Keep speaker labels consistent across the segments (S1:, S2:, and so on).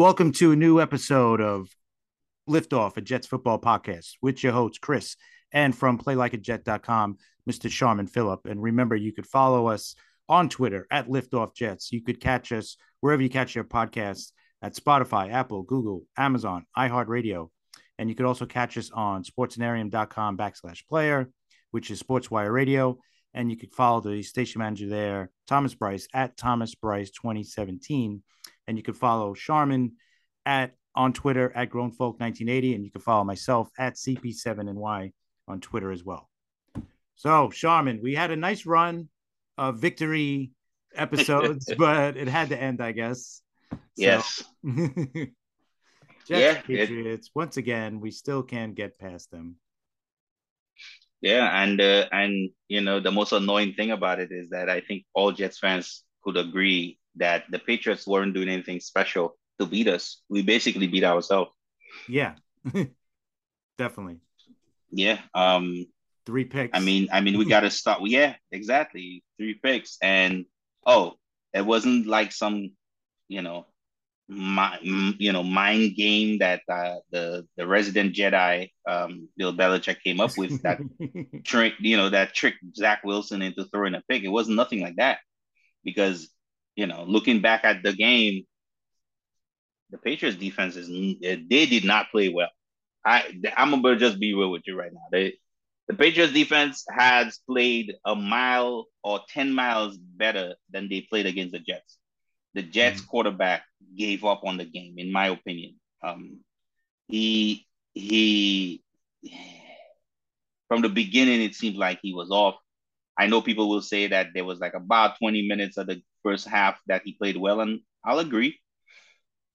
S1: Welcome to a new episode of Liftoff, a Jets football podcast with your host, Chris, and from playlikeajet.com, Mr. Sharman Phillip. And remember, you could follow us on Twitter at Liftoff Jets. You could catch us wherever you catch your podcasts at Spotify, Apple, Google, Amazon, iHeartRadio. And you could also catch us on sportsanarium.com backslash player, which is Sportswire Radio. And you could follow the station manager there, Thomas Bryce, at Thomas Bryce 2017 and you can follow Sharman at on Twitter at grownfolk1980, and you can follow myself at CP7NY on Twitter as well. So, Sharman, we had a nice run of victory episodes, but it had to end, I guess. So,
S2: yes.
S1: Jets
S2: Yeah,
S1: Patriots. Once again, we still can't get past them.
S2: Yeah, and uh, and you know the most annoying thing about it is that I think all Jets fans could agree that the Patriots weren't doing anything special to beat us. We basically beat ourselves.
S1: Yeah, definitely.
S2: Yeah. Um.
S1: Three picks.
S2: I mean, I mean, we got to start. Yeah, exactly. Three picks, and oh, it wasn't like some, you know, my, you know, mind game that uh, the the resident Jedi, um, Bill Belichick came up with that trick, you know, that tricked Zach Wilson into throwing a pick. It was nothing like that, because you know, looking back at the game, the Patriots defense is they did not play well. I I'm gonna just be real with you right now. They the Patriots defense has played a mile or 10 miles better than they played against the Jets. The Jets mm-hmm. quarterback gave up on the game, in my opinion. Um, he he from the beginning it seemed like he was off. I know people will say that there was like about 20 minutes of the first half that he played well, and I'll agree.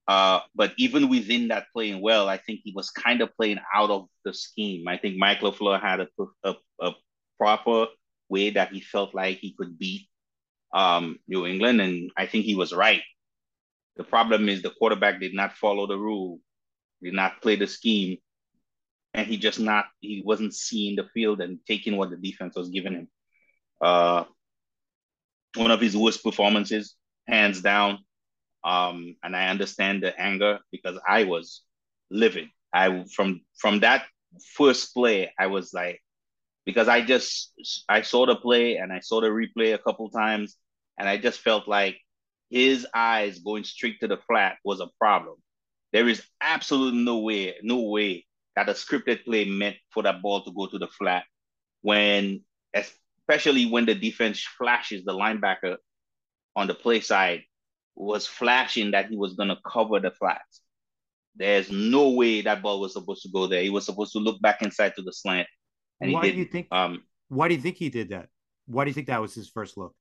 S2: Uh, but even within that playing well, I think he was kind of playing out of the scheme. I think Mike LaFleur had a, a, a proper way that he felt like he could beat um, New England, and I think he was right. The problem is the quarterback did not follow the rule, did not play the scheme, and he just not he wasn't seeing the field and taking what the defense was giving him. Uh, one of his worst performances, hands down. Um, and I understand the anger because I was livid. I from from that first play, I was like, because I just I saw the play and I saw the replay a couple times, and I just felt like his eyes going straight to the flat was a problem. There is absolutely no way, no way that a scripted play meant for that ball to go to the flat when especially when the defense flashes the linebacker on the play side was flashing that he was going to cover the flats. There's no way that ball was supposed to go there. He was supposed to look back inside to the slant.
S1: And why do you think? Um, why do you think he did that? Why do you think that was his first look?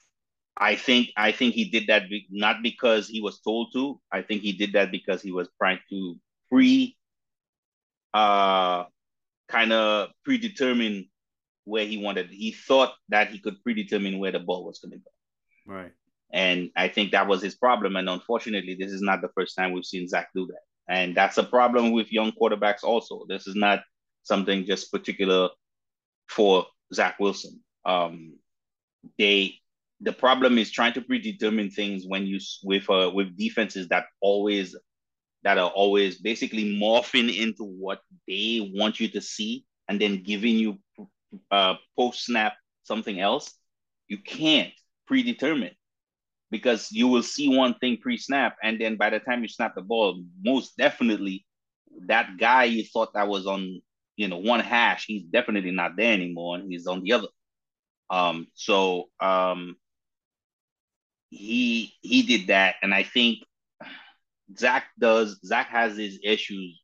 S2: I think I think he did that be, not because he was told to. I think he did that because he was trying to pre, uh, kind of predetermine where he wanted. He thought that he could predetermine where the ball was going to go.
S1: Right.
S2: And I think that was his problem. And unfortunately, this is not the first time we've seen Zach do that. And that's a problem with young quarterbacks also. This is not something just particular for Zach Wilson. Um, they the problem is trying to predetermine things when you with uh, with defenses that always that are always basically morphing into what they want you to see and then giving you uh, post snap something else, you can't predetermine because you will see one thing pre snap, and then by the time you snap the ball, most definitely that guy you thought that was on you know one hash, he's definitely not there anymore, and he's on the other. Um, so um, he he did that, and I think Zach does. Zach has his issues,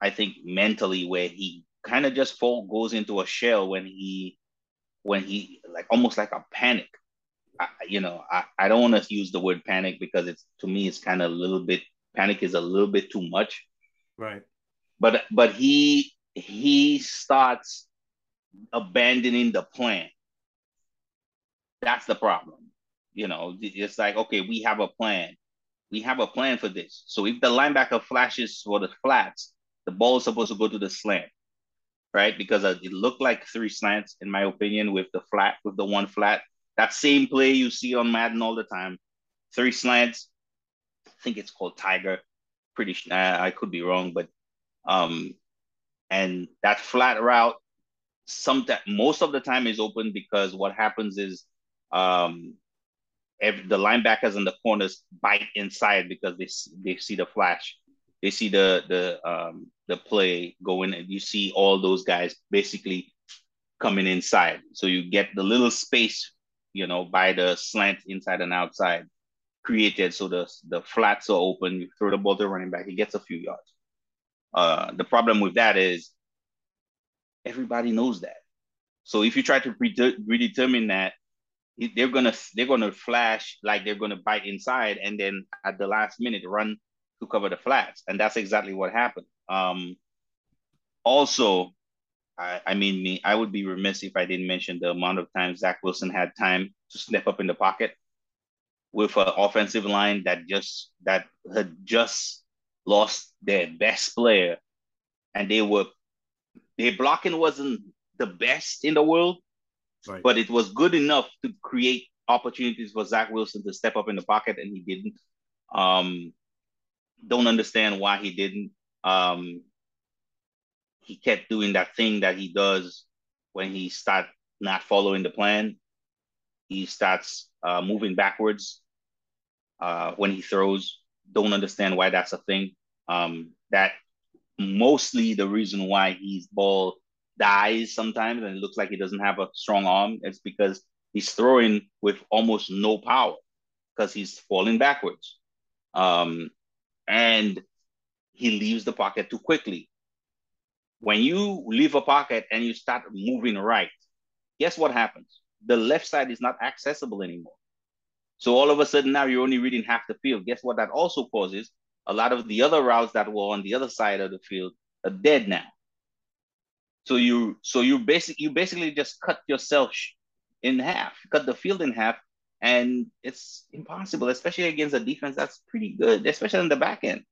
S2: I think mentally, where he kind of just fall goes into a shell when he when he like almost like a panic. I, you know i, I don't want to use the word panic because it's to me it's kind of a little bit panic is a little bit too much.
S1: Right.
S2: But but he he starts abandoning the plan. That's the problem you know it's like okay we have a plan we have a plan for this so if the linebacker flashes for the flats the ball is supposed to go to the slant right? Because uh, it looked like three slants, in my opinion, with the flat, with the one flat. That same play you see on Madden all the time. Three slants. I think it's called Tiger. pretty. I could be wrong, but um, and that flat route, some that most of the time is open because what happens is um, every, the linebackers in the corners bite inside because they they see the flash, they see the the um, the play going, and you see all those guys basically coming inside. So you get the little space, you know, by the slant inside and outside created. So the the flats are open. You throw the ball to running back, he gets a few yards. Uh, the problem with that is everybody knows that. So if you try to predetermine that, they're gonna they're gonna flash like they're gonna bite inside, and then at the last minute run to cover the flats, and that's exactly what happened. Um, also, I, I mean, me, I would be remiss if I didn't mention the amount of times Zach Wilson had time to step up in the pocket with an offensive line that just that had just lost their best player, and they were their blocking wasn't the best in the world, right. but it was good enough to create opportunities for Zach Wilson to step up in the pocket, and he didn't. Um, don't understand why he didn't. Um, he kept doing that thing that he does when he start not following the plan. He starts uh, moving backwards uh, when he throws. Don't understand why that's a thing. Um, that mostly the reason why his ball dies sometimes and it looks like he doesn't have a strong arm. It's because he's throwing with almost no power because he's falling backwards. Um, and he leaves the pocket too quickly. When you leave a pocket and you start moving right, guess what happens? The left side is not accessible anymore. So all of a sudden now you're only reading half the field. Guess what that also causes? A lot of the other routes that were on the other side of the field are dead now. So you so you basically you basically just cut yourself in half, cut the field in half, and it's impossible, especially against a defense that's pretty good, especially in the back end.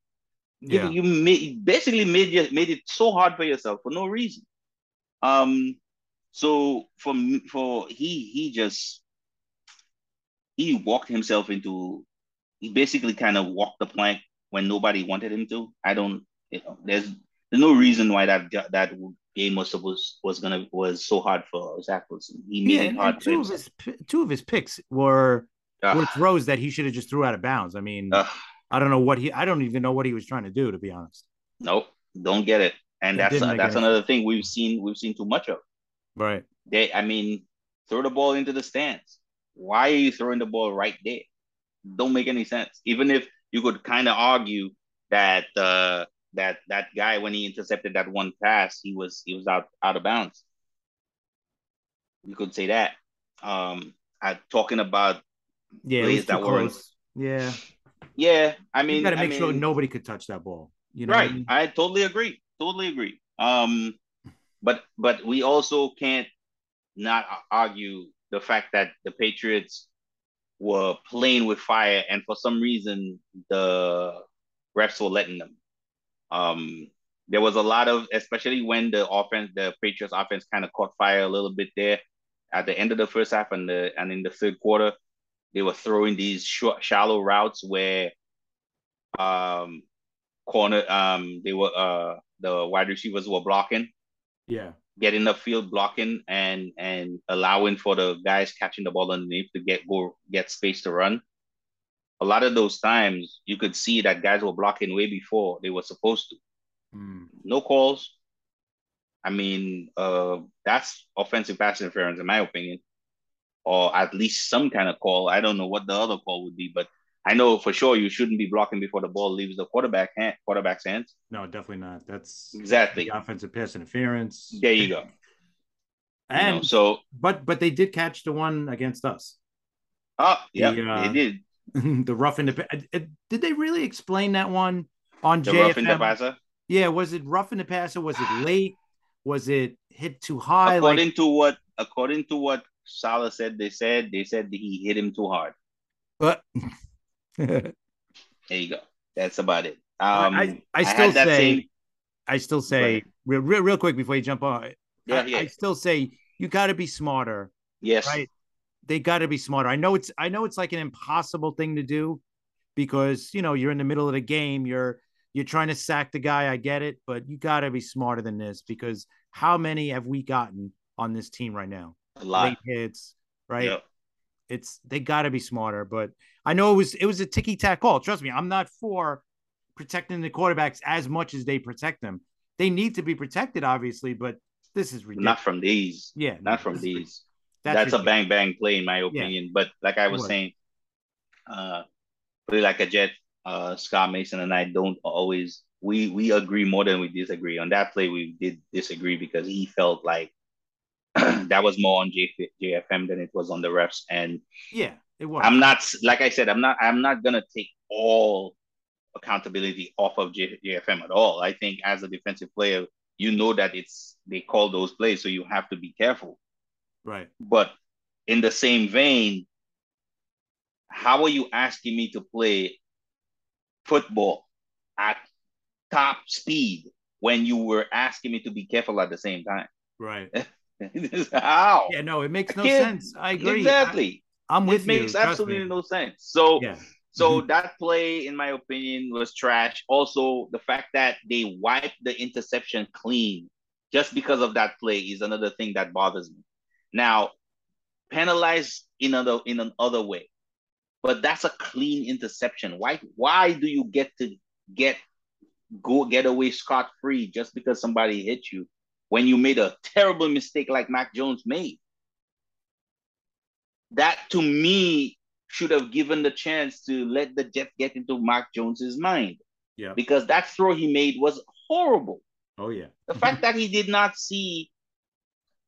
S2: Yeah. You, you made, basically made you, made it so hard for yourself for no reason. Um, so for for he he just he walked himself into he basically kind of walked the plank when nobody wanted him to. I don't you know there's there's no reason why that that game was supposed was gonna was so hard for Zach Wilson. He made yeah, it hard.
S1: two of his two of his picks were uh, were throws that he should have just threw out of bounds. I mean, uh, I don't know what he. I don't even know what he was trying to do, to be honest.
S2: Nope, don't get it. And it that's uh, that's another thing we've seen we've seen too much of.
S1: Right.
S2: They, I mean, throw the ball into the stands. Why are you throwing the ball right there? Don't make any sense. Even if you could kind of argue that uh, that that guy when he intercepted that one pass, he was he was out out of bounds. You could say that. Um, I talking about
S1: yeah, plays that were yeah,
S2: yeah. I mean,
S1: you got to make
S2: I mean,
S1: sure nobody could touch that ball. You know,
S2: right? I, mean? I totally agree. Totally agree. Um, but but we also can't not argue the fact that the Patriots were playing with fire, and for some reason the refs were letting them. Um, there was a lot of, especially when the offense, the Patriots offense, kind of caught fire a little bit there at the end of the first half and the and in the third quarter, they were throwing these short, shallow routes where um corner um they were uh the wide receivers were blocking.
S1: Yeah
S2: getting the field blocking and and allowing for the guys catching the ball underneath to get go get space to run. A lot of those times you could see that guys were blocking way before they were supposed to.
S1: Mm.
S2: No calls. I mean, uh, that's offensive pass interference in my opinion, or at least some kind of call. I don't know what the other call would be, but I know for sure you shouldn't be blocking before the ball leaves the quarterback hand, quarterback's hands.
S1: No, definitely not. That's
S2: exactly
S1: offensive pass interference.
S2: There you go.
S1: And you know, so, but but they did catch the one against us.
S2: Oh, yeah, the, uh, they did.
S1: the rough in the uh, did they really explain that one on
S2: the JFM? rough in the?
S1: Yeah, was it rough in the passer? Was it late? Was it hit too high?
S2: According like... to what according to what Salah said, they said they said he hit him too hard.
S1: But
S2: there you go. That's about it. Um,
S1: I, I still I say, same... I still say, real, real, real quick before you jump on. Yeah, I, yeah. I still say you got to be smarter.
S2: Yes.
S1: Right. They got to be smarter. I know it's, I know it's like an impossible thing to do because you know you're in the middle of the game. You're, you're trying to sack the guy. I get it, but you got to be smarter than this because how many have we gotten on this team right now?
S2: A lot. Late
S1: hits, right? Yep. It's they got to be smarter, but I know it was it was a ticky tack call. Trust me, I'm not for protecting the quarterbacks as much as they protect them. They need to be protected, obviously, but this is ridiculous.
S2: Not from these.
S1: Yeah,
S2: not from these. That's, That's a bang bang play in my opinion. Yeah. But like I was saying, uh, play like a jet. Uh, Scott Mason and I don't always we we agree more than we disagree on that play. We did disagree because he felt like that was more on J, JFM than it was on the refs. And
S1: yeah, it was.
S2: I'm not like I said. I'm not. I'm not gonna take all accountability off of J, JFM at all. I think as a defensive player, you know that it's they call those plays, so you have to be careful.
S1: Right.
S2: But in the same vein, how are you asking me to play football at top speed when you were asking me to be careful at the same time?
S1: Right.
S2: how?
S1: Yeah, no, it makes no sense. I agree.
S2: Exactly.
S1: I, am with
S2: it you.
S1: It
S2: makes absolutely no sense. So yeah. So mm-hmm. that play, in my opinion, was trash. Also, the fact that they wiped the interception clean just because of that play is another thing that bothers me. Now, penalize in another in another way, but that's a clean interception. Why why do you get to get go get away scot free just because somebody hit you when you made a terrible mistake like Mac Jones made? That to me should have given the chance to let the Jets get into Mac Jones's mind.
S1: Yeah.
S2: Because that throw he made was horrible.
S1: Oh yeah.
S2: The fact that he did not see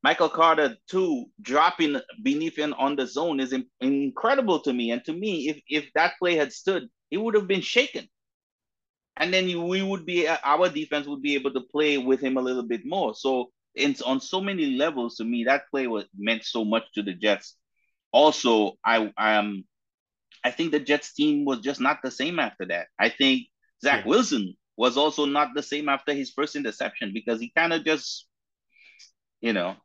S2: Michael Carter too dropping beneath him on the zone is in- incredible to me. And to me, if if that play had stood, it would have been shaken. And then we would be our defense would be able to play with him a little bit more. So it's on so many levels to me that play was meant so much to the Jets. Also, I um I think the Jets team was just not the same after that. I think Zach yeah. Wilson was also not the same after his first interception because he kind of just, you know,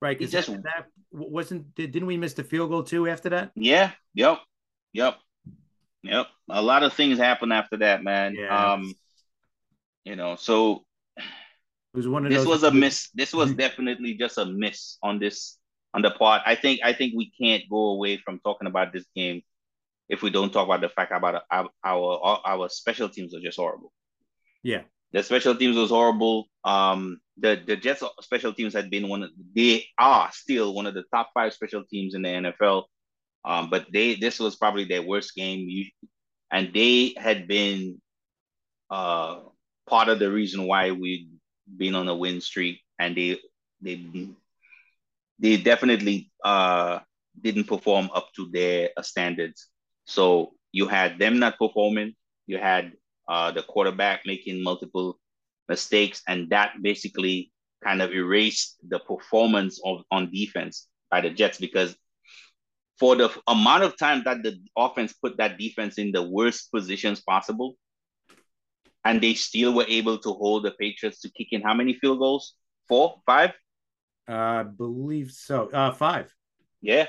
S1: right. Because just that wasn't didn't we miss the field goal too after that?
S2: Yeah. Yep. Yep. Yep. A lot of things happened after that, man. Yeah. Um, you know, so
S1: it was one of
S2: this was a miss. This was definitely just a miss on this on the part. I think I think we can't go away from talking about this game if we don't talk about the fact about our our, our special teams are just horrible.
S1: Yeah,
S2: the special teams was horrible. Um, the the Jets special teams had been one of they are still one of the top five special teams in the NFL. Um, but they this was probably their worst game, and they had been uh part of the reason why we'd been on a win streak, and they they they definitely uh didn't perform up to their standards. So you had them not performing, you had uh, the quarterback making multiple mistakes, and that basically kind of erased the performance of on defense by the Jets because for the amount of time that the offense put that defense in the worst positions possible, and they still were able to hold the Patriots to kick in how many field goals? Four, five?
S1: Uh, I believe so. Uh, five.
S2: Yeah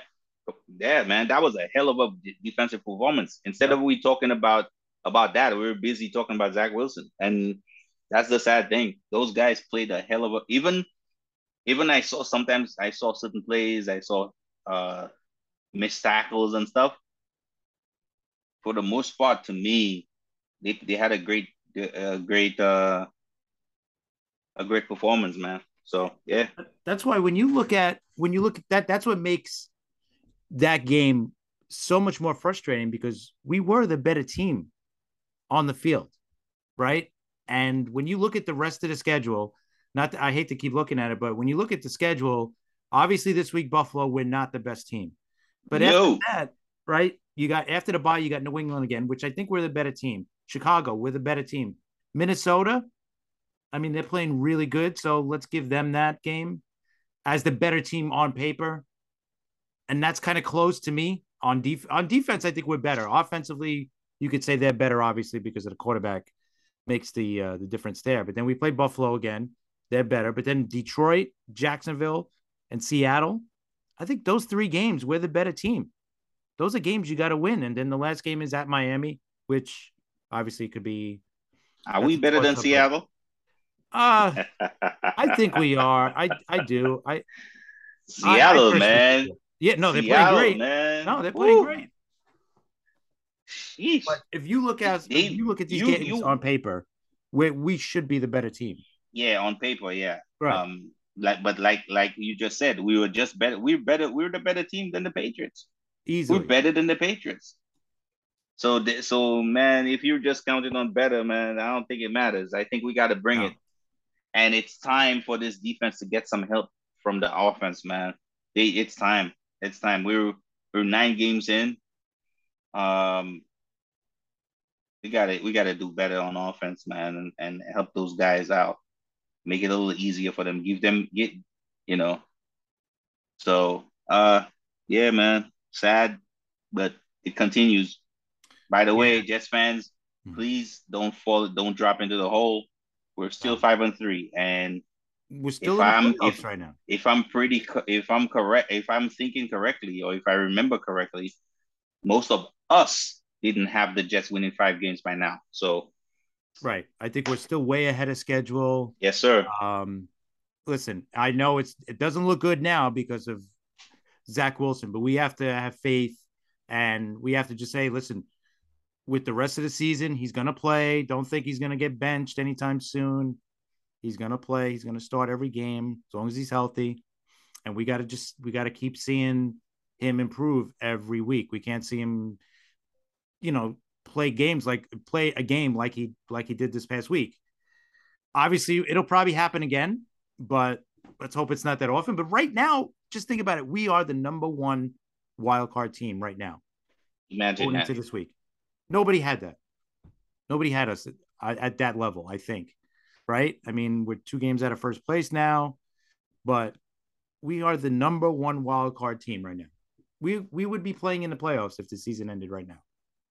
S2: yeah, man, that was a hell of a defensive performance. Instead of we talking about about that, we were busy talking about Zach Wilson, and that's the sad thing. Those guys played a hell of a even. Even I saw sometimes I saw certain plays, I saw uh missed tackles and stuff. For the most part, to me, they, they had a great a great uh a great performance, man. So yeah,
S1: that's why when you look at when you look at that, that's what makes that game so much more frustrating because we were the better team on the field, right? And when you look at the rest of the schedule, not I hate to keep looking at it, but when you look at the schedule, obviously this week Buffalo we're not the best team. But no. after that, right? You got after the bye, you got New England again, which I think we're the better team. Chicago, we're the better team. Minnesota, I mean, they're playing really good, so let's give them that game as the better team on paper and that's kind of close to me on def- on defense. I think we're better offensively. You could say they're better, obviously, because of the quarterback makes the uh, the difference there. But then we play Buffalo again; they're better. But then Detroit, Jacksonville, and Seattle. I think those three games we're the better team. Those are games you got to win. And then the last game is at Miami, which obviously could be
S2: Are we better than Seattle?
S1: Uh I think we are. I I do. I
S2: Seattle, I, I man.
S1: Yeah, no, they're Seattle, playing great. Man. No, they're playing Woo. great. But if you look at if you look at these you, games you, on paper, we we should be the better team.
S2: Yeah, on paper, yeah. Right. Um, like, but like like you just said, we were just better. We're better. We're the better team than the Patriots.
S1: Easily,
S2: we're better than the Patriots. So, so man, if you're just counting on better, man, I don't think it matters. I think we got to bring no. it, and it's time for this defense to get some help from the offense, man. They, it's time. It's time. We're we're nine games in. Um, we gotta we gotta do better on offense, man, and, and help those guys out. Make it a little easier for them. Give them get, you know. So uh yeah, man. Sad, but it continues. By the yeah. way, Jets fans, mm-hmm. please don't fall, don't drop into the hole. We're still five and three, and
S1: we're still if I'm if, right now.
S2: If I'm pretty, if I'm correct, if I'm thinking correctly, or if I remember correctly, most of us didn't have the Jets winning five games by now. So,
S1: right, I think we're still way ahead of schedule.
S2: Yes, sir.
S1: Um, listen, I know it's it doesn't look good now because of Zach Wilson, but we have to have faith, and we have to just say, listen, with the rest of the season, he's gonna play. Don't think he's gonna get benched anytime soon He's gonna play. He's gonna start every game as long as he's healthy. And we gotta just we gotta keep seeing him improve every week. We can't see him, you know, play games like play a game like he like he did this past week. Obviously, it'll probably happen again, but let's hope it's not that often. But right now, just think about it. We are the number one wild card team right now.
S2: Imagine going
S1: into this week. Nobody had that. Nobody had us at, at that level. I think right? I mean, we're two games out of first place now, but we are the number one wild card team right now. We we would be playing in the playoffs if the season ended right now.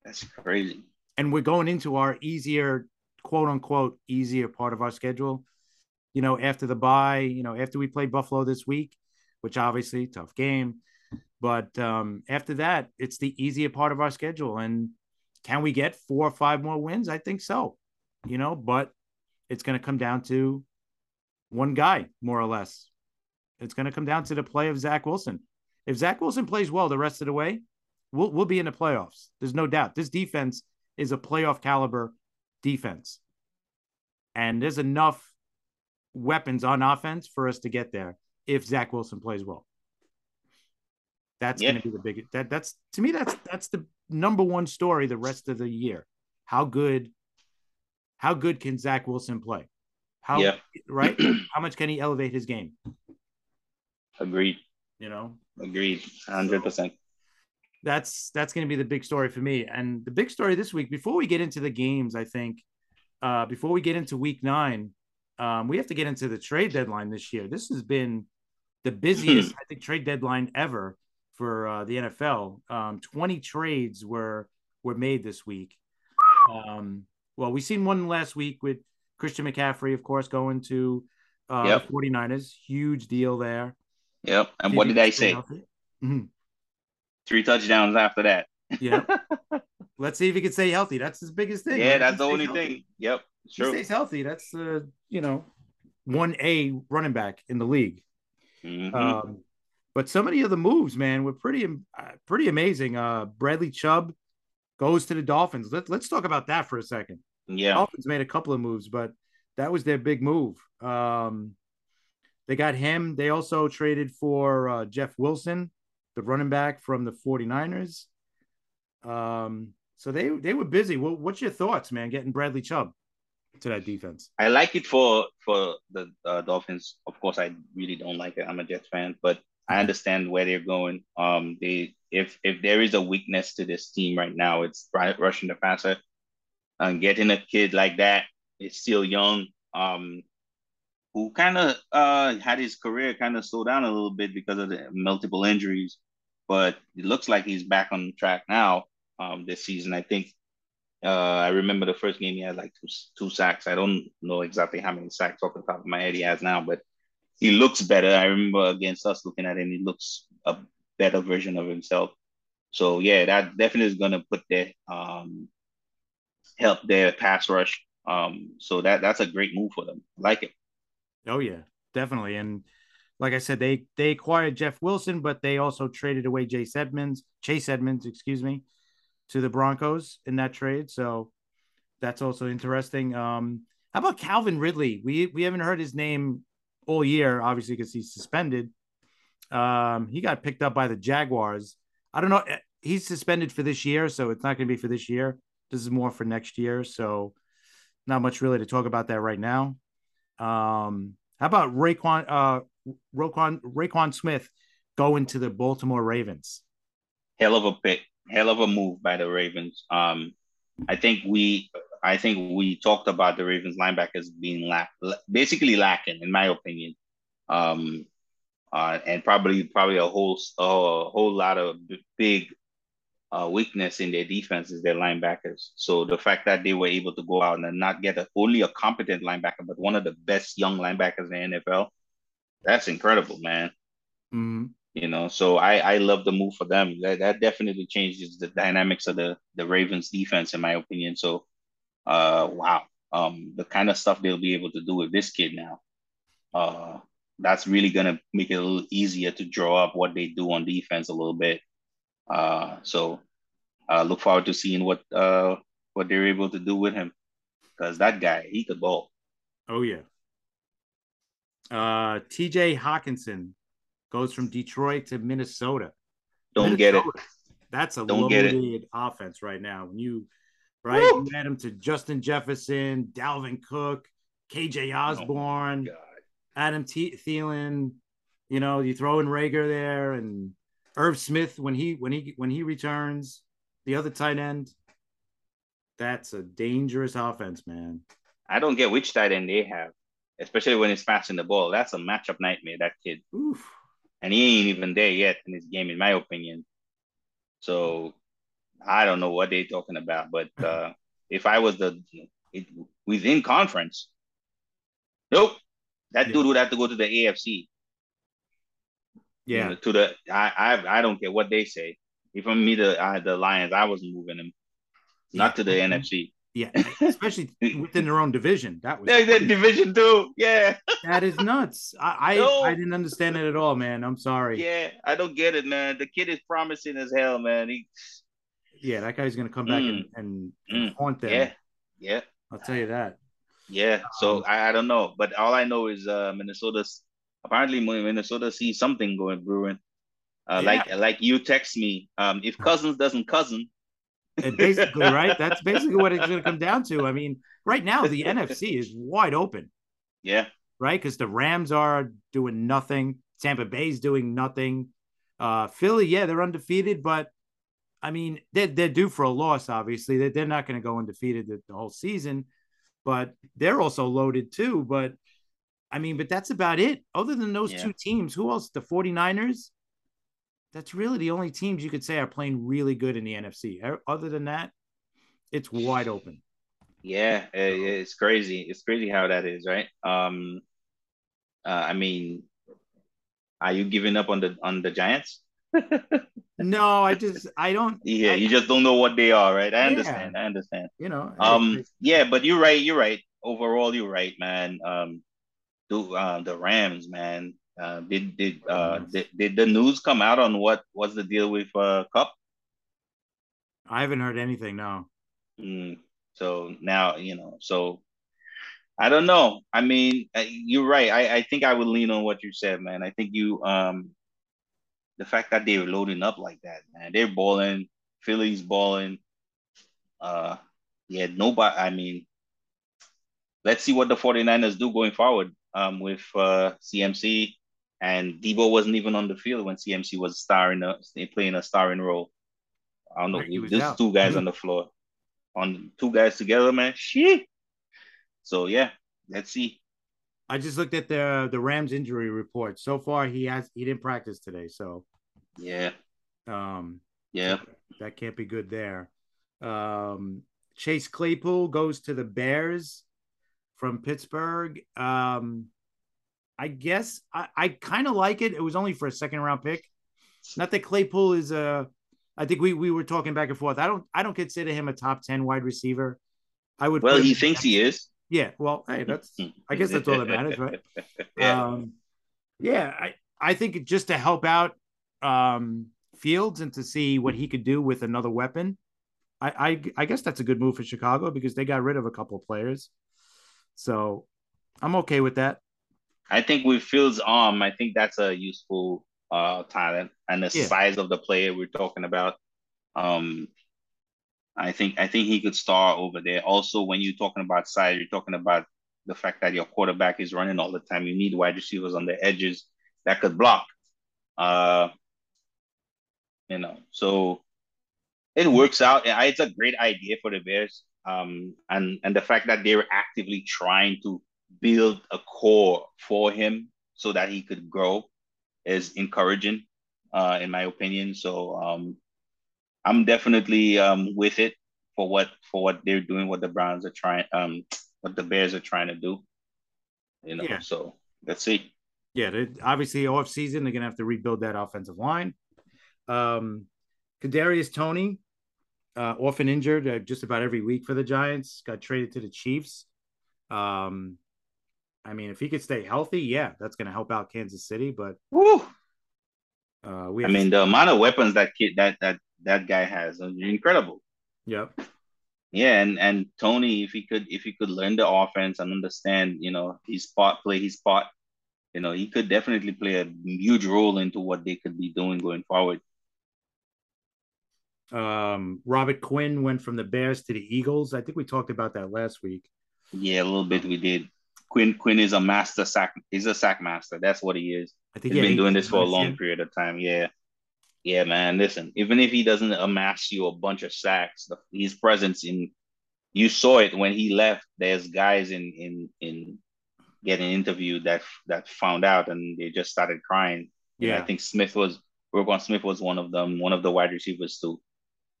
S2: That's crazy.
S1: And we're going into our easier, quote unquote, easier part of our schedule. You know, after the bye, you know, after we play Buffalo this week, which obviously tough game, but um, after that, it's the easier part of our schedule. And can we get four or five more wins? I think so. You know, but it's going to come down to one guy, more or less. It's going to come down to the play of Zach Wilson. If Zach Wilson plays well the rest of the way, we'll, we'll be in the playoffs. There's no doubt. This defense is a playoff caliber defense. And there's enough weapons on offense for us to get there if Zach Wilson plays well. That's yeah. going to be the biggest. That that's to me. That's that's the number one story the rest of the year. How good how good can Zach Wilson play? How yeah. right? How much can he elevate his game?
S2: Agreed.
S1: You know,
S2: agreed, hundred percent.
S1: That's that's going to be the big story for me. And the big story this week, before we get into the games, I think, uh, before we get into Week Nine, um, we have to get into the trade deadline this year. This has been the busiest, I think, trade deadline ever for uh, the NFL. Um, Twenty trades were were made this week. Um, well, we seen one last week with Christian McCaffrey, of course, going to uh, yep. 49ers. Huge deal there.
S2: Yep. And what did I say? Mm-hmm. Three touchdowns after that.
S1: yeah. Let's see if he can stay healthy. That's his biggest thing.
S2: Yeah, right? that's the only healthy. thing. Yep.
S1: True. He stays healthy. That's uh, you know, one A running back in the league. Mm-hmm. Um, but so many of the moves, man, were pretty uh, pretty amazing. Uh, Bradley Chubb goes to the Dolphins. Let, let's talk about that for a second.
S2: Yeah.
S1: Dolphins made a couple of moves, but that was their big move. Um, they got him. They also traded for uh, Jeff Wilson, the running back from the 49ers. Um, so they they were busy. What's your thoughts, man, getting Bradley Chubb to that defense?
S2: I like it for for the uh, Dolphins. Of course, I really don't like it. I'm a Jets fan, but I understand where they're going. Um, they if if there is a weakness to this team right now, it's rushing the passer and getting a kid like that is still young, um, who kind of uh, had his career kind of slow down a little bit because of the multiple injuries, but it looks like he's back on track now um, this season. I think uh, I remember the first game he had like two, two sacks. I don't know exactly how many sacks off the top of my head he has now, but he looks better. I remember against us looking at him, he looks a better version of himself. So yeah, that definitely is gonna put their um help their pass rush. Um, so that that's a great move for them. I like it.
S1: Oh yeah, definitely. And like I said, they they acquired Jeff Wilson, but they also traded away Chase Edmonds, Chase Edmonds, excuse me, to the Broncos in that trade. So that's also interesting. Um, how about Calvin Ridley? We we haven't heard his name all year, obviously because he's suspended. Um, he got picked up by the Jaguars. I don't know. He's suspended for this year, so it's not going to be for this year. This is more for next year. So not much really to talk about that right now. Um, how about Raekwon, uh, Roquan, Roquan Smith going to the Baltimore Ravens?
S2: Hell of a pick, hell of a move by the Ravens. Um, I think we, I think we talked about the Ravens linebackers being lack, basically lacking, in my opinion. Um, uh, and probably probably a whole a whole lot of big uh, weakness in their defense is their linebackers. So the fact that they were able to go out and not get a, only a competent linebacker, but one of the best young linebackers in the NFL, that's incredible, man.
S1: Mm-hmm.
S2: You know, so I I love the move for them. That that definitely changes the dynamics of the the Ravens defense, in my opinion. So, uh, wow, um, the kind of stuff they'll be able to do with this kid now, uh, that's really gonna make it a little easier to draw up what they do on defense a little bit. Uh, so, uh, look forward to seeing what uh what they're able to do with him, because that guy he could ball.
S1: Oh yeah. Uh, T.J. Hockenson goes from Detroit to Minnesota.
S2: Don't Minnesota, get it.
S1: That's a Don't loaded offense right now. When you right, Woo! you add him to Justin Jefferson, Dalvin Cook, KJ Osborn, oh Adam T- Thielen. You know, you throw in Rager there and Irv Smith when he when he when he returns, the other tight end. That's a dangerous offense, man.
S2: I don't get which tight end they have especially when he's passing the ball. That's a matchup nightmare, that kid.
S1: Oof.
S2: And he ain't even there yet in his game, in my opinion. So I don't know what they're talking about. But uh, if I was the it, within conference, nope, that yeah. dude would have to go to the AFC.
S1: Yeah,
S2: you know, to the I, I I don't care what they say. If I'm me the uh, the Lions, I wasn't moving him, not to the. NFC.
S1: Yeah, especially within their own division. That was
S2: yeah, that division too. Yeah,
S1: that is nuts. I I, no. I, didn't understand it at all, man. I'm sorry.
S2: Yeah, I don't get it, man. The kid is promising as hell, man. He,
S1: yeah, that guy's gonna come back mm. and and mm. haunt them.
S2: Yeah, yeah.
S1: I'll tell you that.
S2: Yeah. So um, I, I don't know, but all I know is uh Minnesota's apparently Minnesota sees something going brewing. Uh, yeah. Like like you text me, um, if Cousins doesn't cousin,
S1: and basically, right? That's basically what it's going to come down to. I mean, right now the NFC is wide open.
S2: Yeah.
S1: Right, because the Rams are doing nothing. Tampa Bay's doing nothing. Uh, Philly, yeah, they're undefeated, but I mean, they're, they're due for a loss, obviously. They're, they're not going to go undefeated the, the, whole season, but they're also loaded too. But I mean, but that's about it. Other than those yeah. two teams, who else? The 49ers, that's really the only teams you could say are playing really good in the NFC. Other than that, it's wide open.
S2: Yeah, it's crazy. It's crazy how that is, right? Um, uh, I mean, are you giving up on the on the Giants?
S1: no, I just I don't.
S2: Yeah,
S1: I,
S2: you just don't know what they are, right? I understand. I understand.
S1: You know.
S2: Um. Yeah, but you're right. You're right. Overall, you're right, man. Um, the uh, the Rams, man. Uh, did did uh did, did the news come out on what was the deal with uh Kupp?
S1: I haven't heard anything. No.
S2: Mm, so now you know. So I don't know. I mean, you're right. I I think I would lean on what you said, man. I think you um the fact that they're loading up like that, man. They're balling. Philly's balling. Uh, yeah. Nobody. I mean, let's see what the 49ers do going forward um, with uh, CMC and Debo wasn't even on the field when CMC was starring a, playing a starring role. I don't know. Right, There's two guys on the floor, on two guys together, man. Shit. So yeah, let's see.
S1: I just looked at the the Rams injury report. So far, he has he didn't practice today. So
S2: yeah,
S1: um,
S2: yeah,
S1: that can't be good there. Um, Chase Claypool goes to the Bears from Pittsburgh. Um, I guess I, I kind of like it. It was only for a second round pick. Not that Claypool is a. I think we we were talking back and forth. I don't I don't consider him a top ten wide receiver. I would.
S2: Well, he thinks he is.
S1: Yeah. Well, hey, that's. I guess that's all that matters, right? yeah. Um, yeah. I I think just to help out um, Fields and to see what he could do with another weapon. I, I I guess that's a good move for Chicago because they got rid of a couple of players. So I'm okay with that.
S2: I think with Fields' arm, I think that's a useful uh, talent and the yeah. size of the player we're talking about. Um, I think I think he could star over there. Also, when you're talking about size, you're talking about the fact that your quarterback is running all the time. You need wide receivers on the edges that could block. Uh, you know, so it works out. It's a great idea for the Bears. Um, and and the fact that they're actively trying to build a core for him so that he could grow is encouraging, uh, in my opinion. So um, I'm definitely um, with it for what for what they're doing, what the Browns are trying, um, what the Bears are trying to do. You know, yeah. so let's see.
S1: Yeah, obviously off season they're gonna have to rebuild that offensive line. Um, Kadarius Toney, uh, often injured uh, just about every week for the Giants, got traded to the Chiefs. Um, I mean, if he could stay healthy, yeah, that's going to help out Kansas City. But
S2: Woo! Uh, we I mean, the amount of weapons that kid that that that guy has is incredible.
S1: Yep.
S2: Yeah, and and Toney, if he could if he could learn the offense and understand, you know, his spot play his spot, you know, he could definitely play a huge role into what they could be doing going forward.
S1: Um, Robert Quinn went from the Bears to the Eagles. I think we talked about that last week.
S2: Yeah, a little bit we did. Quinn Quinn is a master sack. He's a sack master. That's what he is. I think he's yeah, been doing this for a long period of time. Yeah, yeah, man. Listen, even if he doesn't amass you a bunch of sacks, the, his presence in you saw it when he left. There's guys in in in getting interviewed that that found out and they just started crying. Yeah, I think Smith was Roquan Smith was one of them, one of the wide receivers too.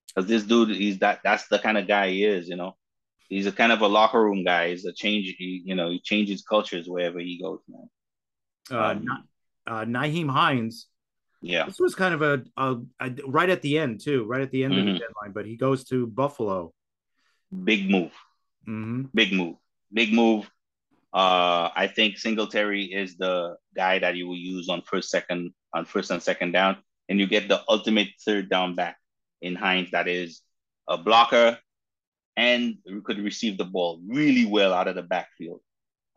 S2: Because this dude, he's that that's the kind of guy he is, you know. He's a kind of a locker room guy. He's a change, he, you know, he changes cultures wherever he goes, man.
S1: Uh, um, uh, Nyheim Hines.
S2: Yeah,
S1: this was kind of a, a, a, right at the end too, right at the end mm-hmm. of the mm-hmm. deadline. But he goes to Buffalo.
S2: Big move.
S1: Mm-hmm.
S2: Big move. Big move. Uh, I think Singletary is the guy that you will use on first, second, on first and second down, and you get the ultimate third down back in Hines that is a blocker and could receive the ball really well out of the backfield.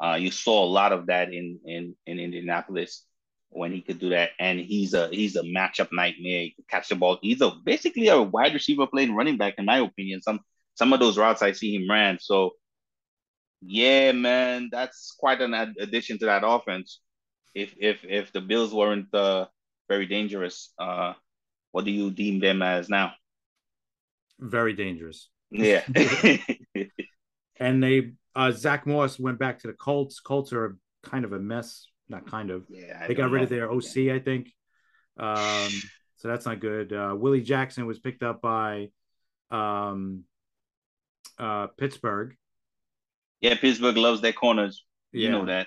S2: Uh, you saw a lot of that in in in Indianapolis when he could do that, and he's a he's a matchup nightmare. He could catch the ball. He's a basically a wide receiver playing running back, in my opinion. Some some of those routes I see him ran. So yeah, man, that's quite an addition to that offense. If if if the Bills weren't uh, very dangerous, uh, what do you deem them as now?
S1: Very dangerous.
S2: Yeah.
S1: and they uh Zach Moss went back to the Colts. Colts are kind of a mess. Not kind of.
S2: Yeah.
S1: they got rid of their OC, I think. Um, so that's not good. Uh, Willie Jackson was picked up by um uh Pittsburgh.
S2: Yeah, Pittsburgh loves their corners. You yeah. know that.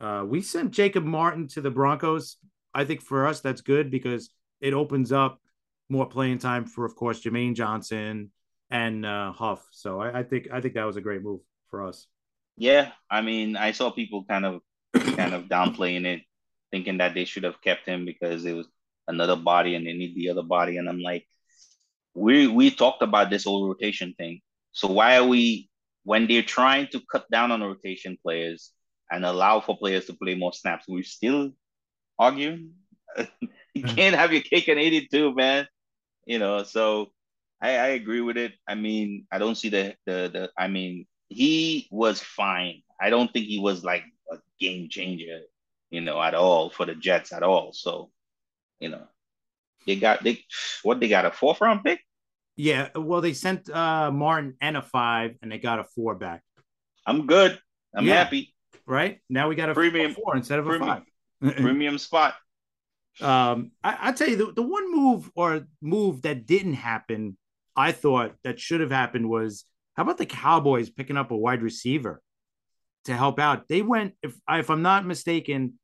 S1: Uh, we sent Jacob Martin to the Broncos. I think for us that's good because it opens up more playing time for, of course, Jermaine Johnson and uh, Huff. So I, I think I think that was a great move for us.
S2: Yeah, I mean, I saw people kind of kind of downplaying it, thinking that they should have kept him because it was another body and they need the other body. And I'm like, we we talked about this whole rotation thing. So why are we when they're trying to cut down on rotation players and allow for players to play more snaps, we're still arguing? you can't have your cake and eat it too, man you know, so I, I agree with it. I mean, I don't see the, the the I mean, he was fine. I don't think he was like a game changer, you know, at all for the Jets at all. So, you know, they got they what they got a fourth round pick.
S1: Yeah, well, they sent uh Martin and a five, and they got a four back.
S2: I'm good. I'm yeah. happy.
S1: Right now, we got a
S2: premium
S1: four instead of premium,
S2: a five. premium spot.
S1: Um, I, I tell you, the, the one move or move that didn't happen, I thought that should have happened was how about the Cowboys picking up a wide receiver to help out? They went, if if I'm not mistaken,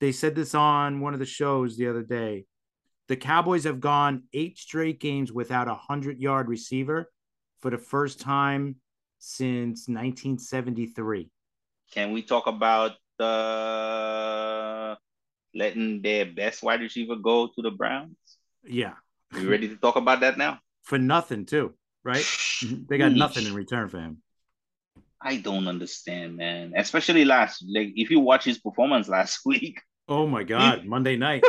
S1: they said this on one of the shows the other day. The Cowboys have gone eight straight games without a hundred yard receiver. for the first time since 1973.
S2: Can we talk about the letting their best wide receiver go to the Browns?
S1: Yeah.
S2: You ready to talk about that now?
S1: For nothing, too, right? they got nothing in return for him.
S2: I don't understand, man. Especially last, like, if you watch his performance last week.
S1: Oh my God, Monday night.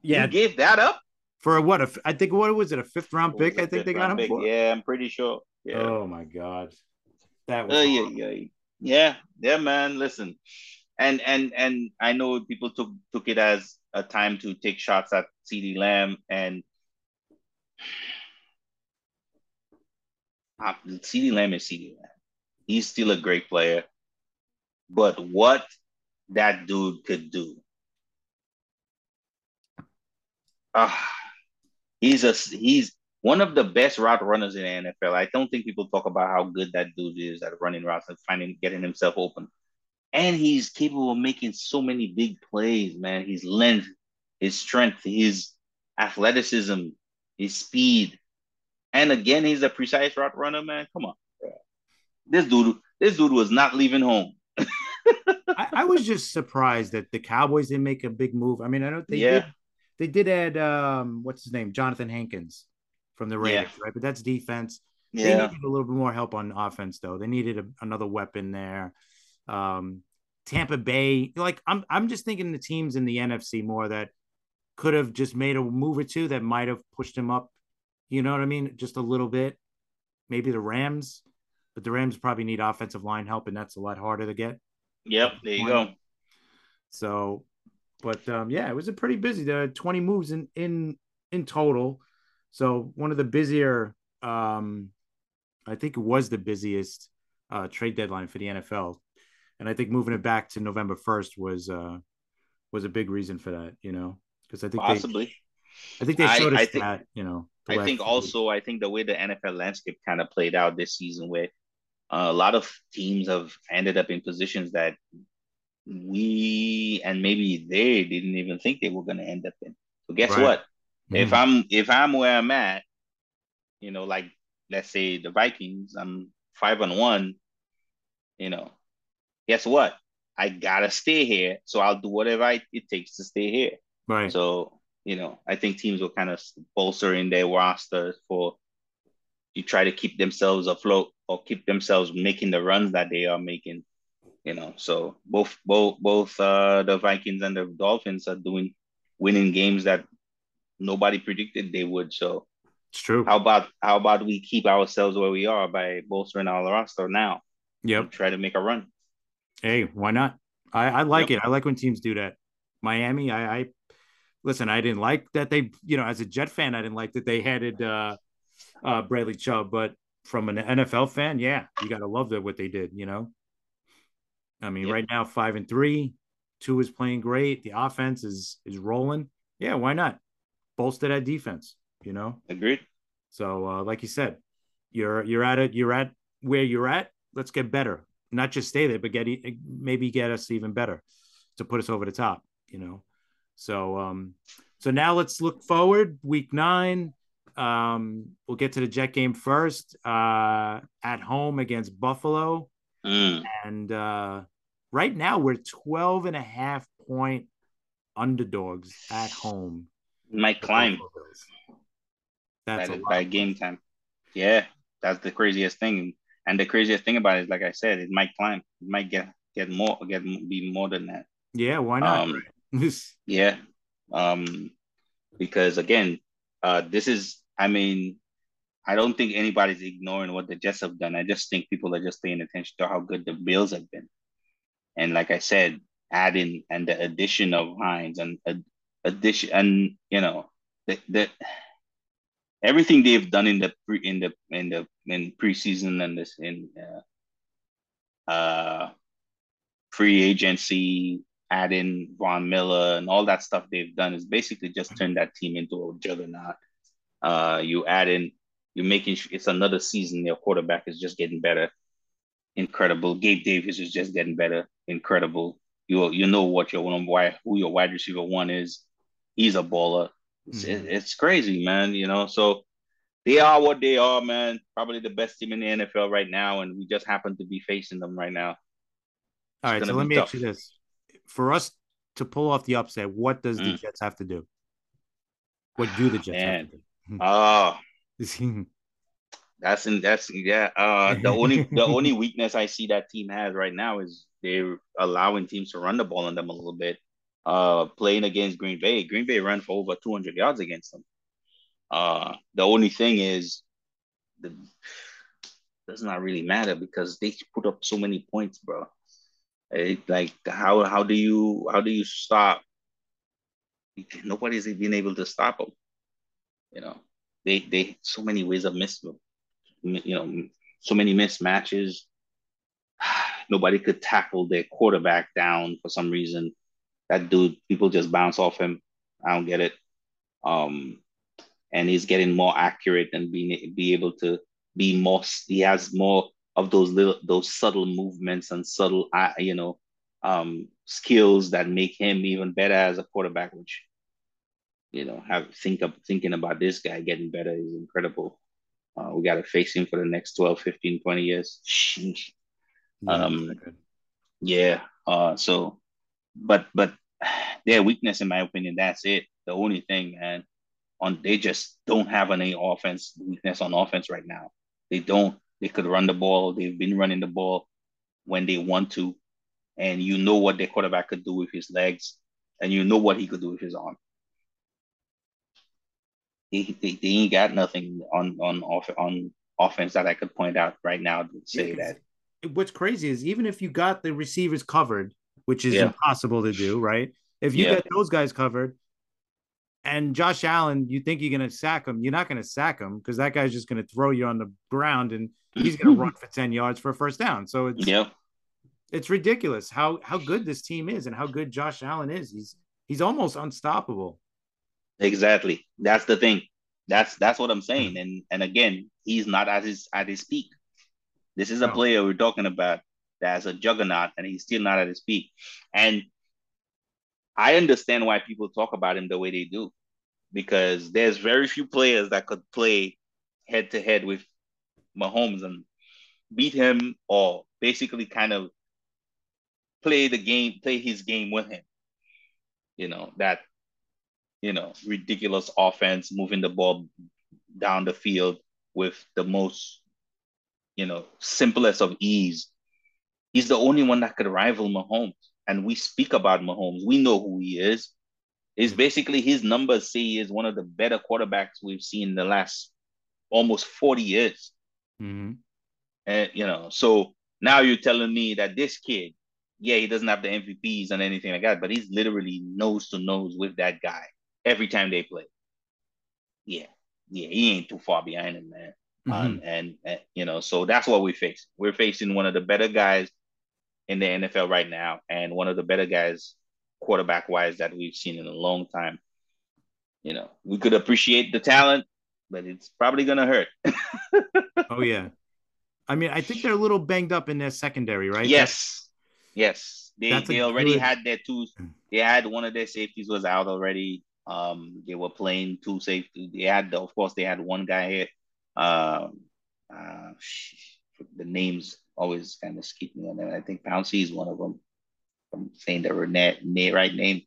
S2: yeah, you gave that up
S1: for a, what? A, I think what was it? A fifth round pick? I think they got him
S2: pick.
S1: for.
S2: Yeah, I'm pretty sure. Yeah.
S1: Oh my God, that was.
S2: Uh, yeah, yeah, yeah, yeah, man. Listen, and and and I know people took took it as a time to take shots at CeeDee Lamb and. Uh, CeeDee Lamb is CeeDee Lamb. He's still a great player. But what that dude could do. Uh, he's a he's one of the best route runners in the NFL. I don't think people talk about how good that dude is at running routes and finding getting himself open. And he's capable of making so many big plays, man. His length, his strength, his athleticism, his speed. And again, he's a precise route runner, man. Come on. This dude, this dude was not leaving home.
S1: I, I, was just surprised that the Cowboys didn't make a big move. I mean, I know they yeah. did. They did add um, what's his name, Johnathan Hankins from the Raiders, yeah. right? But that's defense. Yeah. They needed a little bit more help on offense, though. They needed a, another weapon there. Um, Tampa Bay, like I'm, I'm just thinking the teams in the NFC more that could have just made a move or two that might have pushed him up. You know what I mean? Just a little bit. Maybe the Rams, but the Rams probably need offensive line help, and that's a lot harder to get.
S2: Yep, there you go.
S1: So, but um, yeah, it was a pretty busy. There are 20 moves in in in total. So one of the busier, um, I think it was the busiest uh, trade deadline for the NFL, and I think moving it back to November 1st was uh, was a big reason for that. You know, because I think
S2: possibly.
S1: They, I think they showed I, us I think, that. You know,
S2: I think also I think the way the NFL landscape kind of played out this season, where uh, a lot of teams have ended up in positions that we and maybe they didn't even think they were going to end up in. So guess right. what? Mm-hmm. If I'm if I'm where I'm at, you know, like let's say the Vikings, I'm five on one. You know, guess what? I gotta stay here, so I'll do whatever I, it takes to stay here.
S1: Right.
S2: So you know, I think teams will kind of bolster in their roster for you try to keep themselves afloat or keep themselves making the runs that they are making. You know, so both both both uh, the Vikings and the Dolphins are doing winning games that nobody predicted they would. So
S1: it's true.
S2: How about how about we keep ourselves where we are by bolstering our roster now?
S1: Yep.
S2: Try to make a run.
S1: Hey, why not? I, I like yep. it. I like when teams do that. Miami, I, I listen, I didn't like that they, you know, as a Jet fan, I didn't like that they headed uh uh, Bradley Chubb, but from an NFL fan, yeah, you got to love that what they did. You know, I mean, right now five and three, two is playing great. The offense is is rolling. Yeah, why not bolster that defense? You know,
S2: agreed.
S1: So, uh, like you said, you're you're at it. You're at where you're at. Let's get better. Not just stay there, but get maybe get us even better to put us over the top. You know. So um, so now let's look forward. Week nine, um, we'll get to the Jet game first uh, at home against Buffalo.
S2: Mm.
S1: And uh, right now we're 12 and a half point underdogs at home.
S2: Might climb. That's by, by game time. Yeah, that's the craziest thing. And the craziest thing about it is, like I said, it might climb. It might get get more, get be more than that.
S1: Yeah, why not?
S2: Um, yeah, um, because again, uh, this is I mean, I don't think anybody's ignoring what the Jets have done. I just think people are just paying attention to how good the Bills have been. And like I said, adding and the addition of Hines and uh, addition and you know the, the everything they've done in the pre in the in the in preseason and this in uh, uh free agency, adding Von Miller and all that stuff they've done is basically just turned that team into a juggernaut. Uh, you add in, you're making it's another season. Your quarterback is just getting better. Incredible. Gabe Davis is just getting better. Incredible. You you know what your one why who your wide receiver one is. He's a baller. It's, mm-hmm. it's crazy, man. You know, so they are what they are, man. Probably the best team in the NFL right now, and we just happen to be facing them right now.
S1: All right, so let me tough. ask you this: For us to pull off the upset, what does mm. the Jets have to do? What do the Jets man. have to do?
S2: Oh, that's in that's yeah. Uh, the only the only weakness I see that team has right now is they're allowing teams to run the ball on them a little bit. Uh, playing against Green Bay, Green Bay ran for over 200 yards against them. Uh, the only thing is, the does not really matter because they put up so many points, bro. It, like how how do you how do you stop? Nobody's been able to stop them. You know, they they so many ways of missing you know, so many mismatches. Nobody could tackle their quarterback down for some reason. That dude, people just bounce off him. I don't get it. Um, and he's getting more accurate and being be able to be more. He has more of those little those subtle movements and subtle, uh, you know, um, skills that make him even better as a quarterback. Which, you know, have think of thinking about this guy getting better is incredible. Uh, we got to face him for the next 12, 15, 20 years. um, yeah. Uh, so, but, but their weakness, in my opinion, that's it. The only thing, and on they just don't have any offense weakness on offense right now. They don't. They could run the ball. They've been running the ball when they want to, and you know what their quarterback could do with his legs, and you know what he could do with his arm they, they, they ain't got nothing on on off on offense that I could point out right now to say yeah,
S1: that. What's crazy is even if you got the receivers covered, which is yeah. impossible to do, right? If you yeah. get those guys covered, and Josh Allen, you think you're going to sack him, you're not going to sack him because that guy's just going to throw you on the ground and he's going to run for 10 yards for a first down. So it's
S2: yeah.
S1: It's ridiculous how how good this team is and how good Josh Allen is. He's he's almost unstoppable.
S2: Exactly. That's the thing. That's that's what I'm saying. Mm. And and again, he's not at his at his peak. This is a no. player we're talking about that's a juggernaut, and he's still not at his peak. And I understand why people talk about him the way they do, because there's very few players that could play head to head with Mahomes and beat him, or basically kind of play the game, play his game with him. You know that you know, ridiculous offense, moving the ball down the field with the most, you know, simplest of ease. He's the only one that could rival Mahomes. And we speak about Mahomes. We know who he is. Is basically his numbers say he is one of the better quarterbacks we've seen in the last almost 40 years.
S1: Mm-hmm.
S2: And you know, so now you're telling me that this kid, yeah, he doesn't have the MVPs and anything like that, but he's literally nose to nose with that guy every time they play. Yeah, yeah, he ain't too far behind him, man. Mm-hmm. Um, and, and you know, so that's what we face. We're facing one of the better guys in the NFL right now, and one of the better guys quarterback wise that we've seen in a long time. You know, we could appreciate the talent, but it's probably gonna hurt.
S1: oh yeah. I mean, I think they're a little banged up in their secondary, right?
S2: Yes. That's, yes. They they already good... had their two they had one of their safeties was out already. Um, they were playing two safety. They had, the, of course, they had one guy here. Um, uh, the names always kind of skip me, and I think Pouncey is one of them. I'm saying the right, name.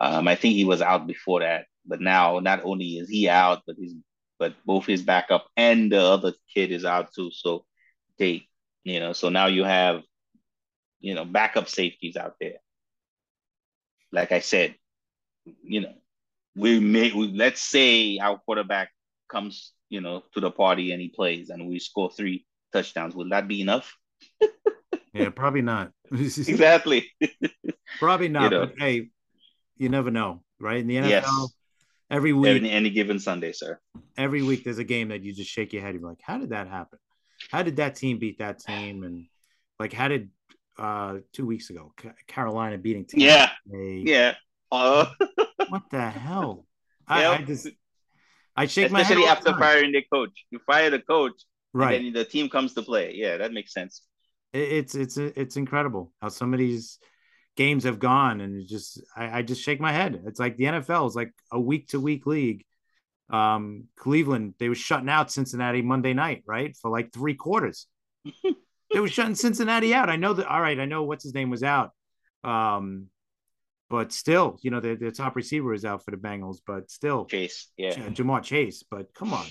S2: Um, I think he was out before that, but now not only is he out, but he's but both his backup and the other kid is out too. So they, you know, so now you have, you know, backup safeties out there. Like I said, you know, we may we, let's say our quarterback comes, you know, to the party and he plays and we score three touchdowns. Will that be enough?
S1: yeah, probably not.
S2: exactly.
S1: probably not. You know. But hey, you never know, right? In the NFL, yes. every week,
S2: any, any given Sunday, sir.
S1: Every week, there's a game that you just shake your head. You're like, how did that happen? How did that team beat that team? And like, how did uh two weeks ago Carolina beating
S2: Tampa? Yeah, yeah. Uh,
S1: what the hell? I, I, just I shake
S2: Especially my head.
S1: Especially
S2: after firing the coach. You fire the coach, right? And the team comes to play. Yeah, that makes sense.
S1: It's it's it's incredible how some of these games have gone, and just I, I just shake my head. It's like the NFL is like a week to week league, um, Cleveland, they were shutting out Cincinnati Monday night, right? For like three quarters. they were shutting Cincinnati out. I know that. All right, I know what's his name was out. Um, but still, you know, the, their top receiver is out for the Bengals, but still
S2: Chase, yeah.
S1: Ja'Marr Chase. But come on,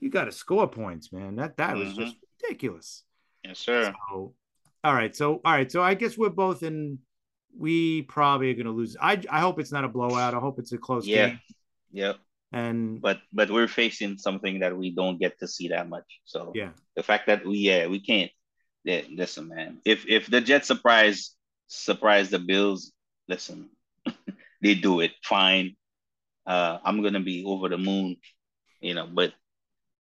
S1: you got to score points, man. That that was
S2: Mm-hmm.
S1: just ridiculous.
S2: Yes, sir.
S1: So, all right, so all right, so I guess we're both in. We probably are going to lose. I I hope it's not a blowout. I hope it's a close
S2: Yeah.
S1: game.
S2: Yep.
S1: And
S2: But but we're facing something that we don't get to see that much. So
S1: yeah,
S2: the fact that we yeah we can't. Yeah, listen, man. If if the Jets surprise surprise the Bills, listen, they do it fine. Uh, I'm gonna be over the moon, you know. But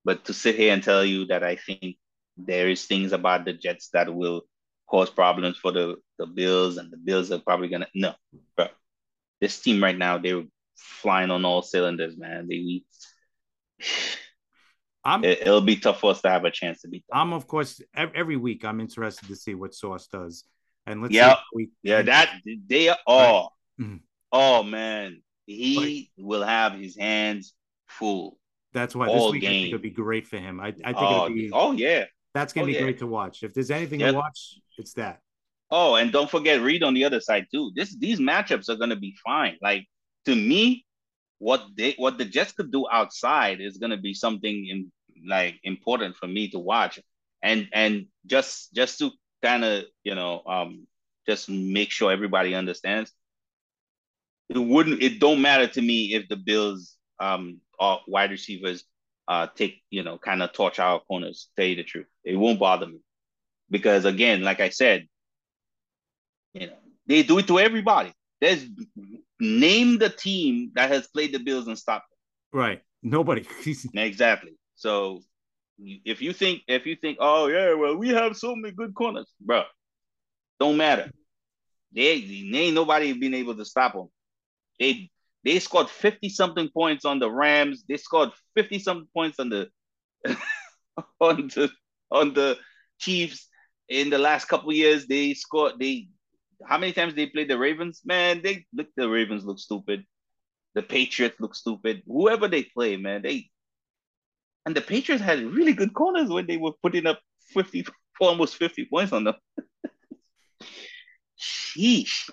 S2: but to sit here and tell you that I think there is things about the Jets that will cause problems for the the Bills, and the Bills are probably gonna no, bro. This team right now, they're flying on all cylinders, man. They
S1: I'm
S2: it, it'll be tough for us to have a chance to beat them.
S1: I'm of course ev- every week I'm interested to see what Sauce does, and let's
S2: Yeah.
S1: we
S2: Yeah, that they are. Oh, oh man, he will have his hands full.
S1: That's why this week I think
S2: game.
S1: it'll be great for him. I, I think
S2: Oh,
S1: it'll be
S2: oh yeah.
S1: that's gonna
S2: oh,
S1: be
S2: yeah.
S1: great to watch. If there's anything to watch, it's that.
S2: Oh, and don't forget Reed on the other side too. This these matchups are gonna be fine. Like to me, what they what the Jets could do outside is gonna be something in like important for me to watch. And and just just to kind of you know um just make sure everybody understands. It wouldn't it don't matter to me if the Bills um or wide receivers uh take you know kind of torch our corners. Tell you the truth, it won't bother me because again, like I said, you know, they do it to everybody. There's name the team that has played the Bills and stopped them.
S1: Right. Nobody.
S2: Exactly. So if you think if you think, oh yeah, well we have so many good corners, bro, don't matter. They, they ain't nobody been able to stop them. They they scored fifty something points on the Rams. They scored fifty something points on the on the on the Chiefs in the last couple years. They scored they how many times they played the Ravens? Man, they look the Ravens look stupid. The Patriots look stupid. Whoever they play, man, they and the Patriots had really good corners when they were putting up 50 almost 50 points on them. Sheesh.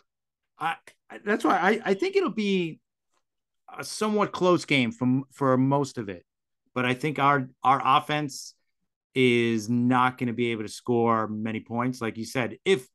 S1: I- that's why I, I think it'll be a somewhat close game from for most of it. But I think our our offense is not going to be able to score many points, like you said. If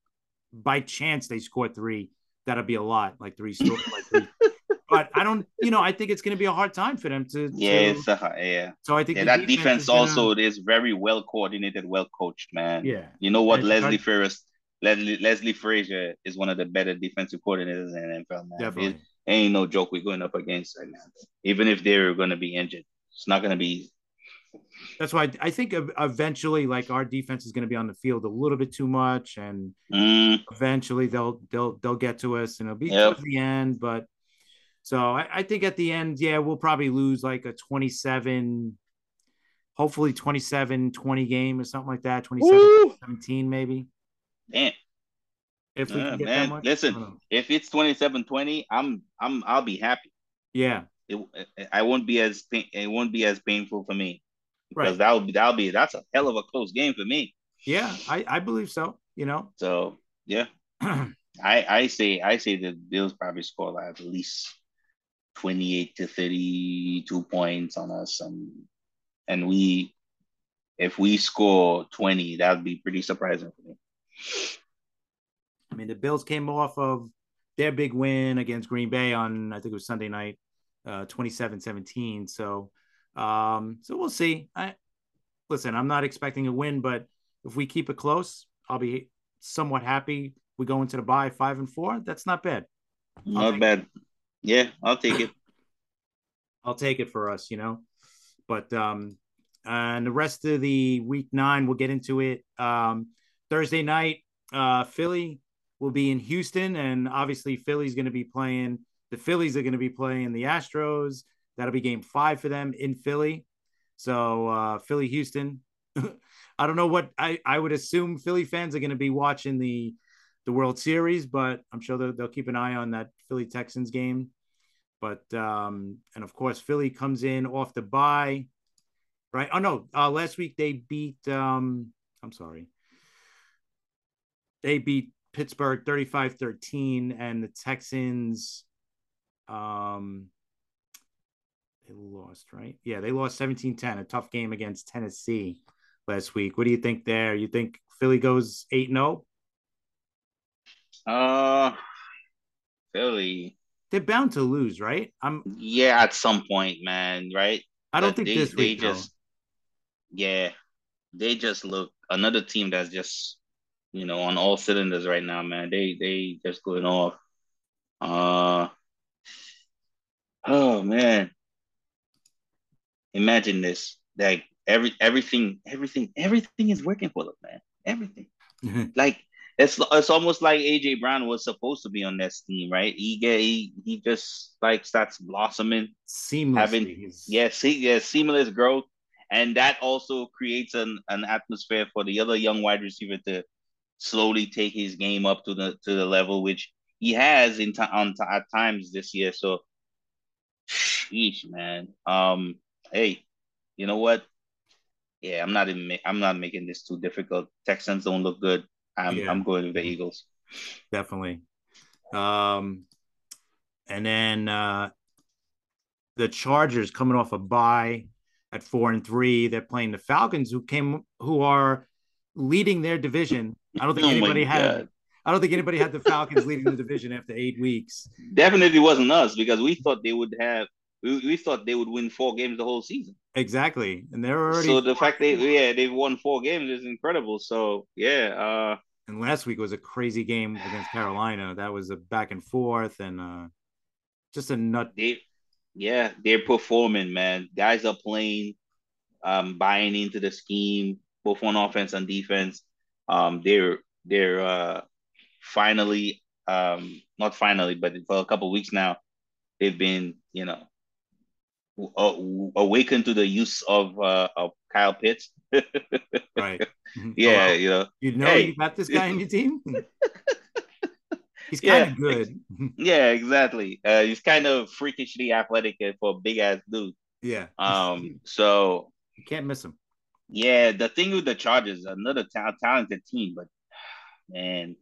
S1: by chance they score three, that'll be a lot, like three. sto- like three. But I don't, you know, I think it's going to be a hard time for them to.
S2: Yeah,
S1: to-
S2: it's a, yeah.
S1: so I think
S2: Yeah, that defense
S1: is gonna-
S2: also is very well coordinated, well coached, man.
S1: Yeah,
S2: You know what?
S1: And-
S2: Leslie Ferris, Leslie, Leslie Frazier is one of the better defensive coordinators in the NFL, man.
S1: definitely.
S2: It ain't no joke we're going up against right now. Even if they're going to be injured, it's not going to be easy.
S1: That's why I think eventually, like our defense is going to be on the field a little bit too much, and
S2: Mm,
S1: eventually they'll they'll they'll get to us, and it'll be
S2: Yep.
S1: the end. But so I, I think at the end, yeah, we'll probably lose like a 27, hopefully 27 20 game or something like that, 27-17 maybe.
S2: Damn.
S1: If we can ah, get
S2: man,
S1: that much.
S2: listen.
S1: I don't know.
S2: If it's 27-20, I'm I'm I'll be happy.
S1: Yeah,
S2: It, I won't be as pain, it won't be as painful for me because
S1: right.
S2: that'll be that'll be that's a hell of a close game for me.
S1: Yeah, I, I believe so. You know,
S2: So yeah, I I say I say the Bills probably score like at least twenty eight to thirty two points on us, and and we if we score twenty, that'd be pretty surprising for me.
S1: I mean, the Bills came off of their big win against Green Bay on, I think it was Sunday night, uh, 27-17. So, um, so we'll see. I listen, I'm not expecting a win, but if we keep it close, I'll be somewhat happy. We go into the bye five and four. That's not bad.
S2: Not bad. Yeah, I'll take it.
S1: I'll take it for us, you know. But um and the rest of the week nine, we'll get into it. Um Thursday night, uh Philly will be in Houston, and obviously Philly's gonna be playing the Phillies are gonna be playing the Astros. That'll be game five for them in Philly. So uh Philly Houston. I don't know what I, I would assume Philly fans are gonna be watching the the World Series, but I'm sure they'll, they'll keep an eye on that Philly Texans game. But um, and of course Philly comes in off the bye, right? Oh no, uh, last week they beat. Um, I'm sorry, they beat Pittsburgh 35-13, and the Texans. Um, they lost, right? Yeah, they lost 17-10, a tough game against Tennessee last week. What do you think there? You think Philly goes 8-0?
S2: Uh Philly.
S1: They're bound to lose, right? I'm
S2: Yeah, at some point, man, right?
S1: I don't
S2: But
S1: think
S2: they,
S1: this
S2: they
S1: week though.
S2: just yeah, they just look another team that's just you know on all cylinders right now, man. They they just going off. Uh oh man. Imagine this. Like every everything, everything, everything is working for them, man. Everything. Like it's it's almost like AJ Brown was supposed to be on this team, right? He get he he just like starts blossoming, having
S1: He's-
S2: yeah, see, yeah, seamless growth, and that also creates an an atmosphere for the other young wide receiver to slowly take his game up to the to the level which he has in time on t- at times this year. So, sheesh, man. Um, hey, you know what? Yeah, I'm not in. I'm not making this too difficult. Texans don't look good. I'm
S1: Yeah.
S2: I'm going with the Eagles.
S1: definitely. Um, and then uh, the Chargers coming off a bye at four and three. They're playing the Falcons, who came, who are leading their division. I don't think
S2: Oh
S1: anybody had.
S2: God.
S1: I don't think anybody had the Falcons leading the division after eight weeks.
S2: Definitely wasn't us because we thought they would have. We, we thought they would win four games the whole season.
S1: Exactly, and they're already.
S2: so the fact they yeah they've won four games is incredible. So yeah, uh,
S1: and last week was a crazy game against Carolina. That was a back and forth, and uh, just a nut.
S2: they yeah they're performing, man. Guys are playing, um, buying into the scheme both on offense and defense. Um, they're they're uh finally um not finally but for a couple weeks now they've been you know awakened to the use of uh of Kyle Pitts.
S1: Right.
S2: Yeah,
S1: Oh,
S2: you know.
S1: You know
S2: Hey.
S1: you got this guy in your team. He's
S2: Yeah.
S1: kind of good.
S2: Yeah, exactly. Uh, he's kind of freakishly athletic for a big ass dude.
S1: yeah.
S2: Um, so
S1: you can't miss him.
S2: Yeah, the thing with the Chargers, another ta- talented team, but man,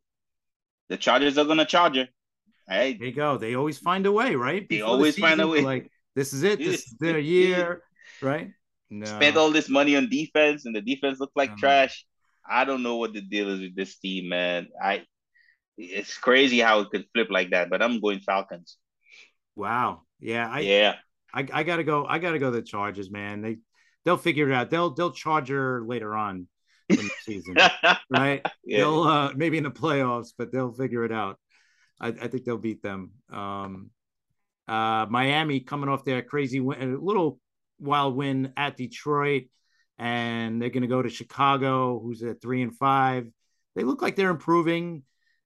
S2: the Chargers are gonna charge her. Right?
S1: There you go. They always find a way, right?
S2: They
S1: Before the
S2: always find a way.
S1: Like this is it. This is their year, right? No.
S2: Spent all this money on defense, and the defense looked like
S1: Uh-huh.
S2: trash. I don't know what the deal is with this team, man. I it's crazy how it could flip like that, but I'm going Falcons.
S1: Wow. Yeah. I,
S2: yeah,
S1: I I gotta go. I gotta go. The Chargers, man. They they'll figure it out. They'll they'll charge her later on in the season, right?
S2: yeah.
S1: They'll uh, maybe in the playoffs, but they'll figure it out. I, I think they'll beat them. Um, uh, Miami coming off their crazy win, a little wild win at Detroit, and they're going to go to Chicago, who's at three and five. They look like they're improving.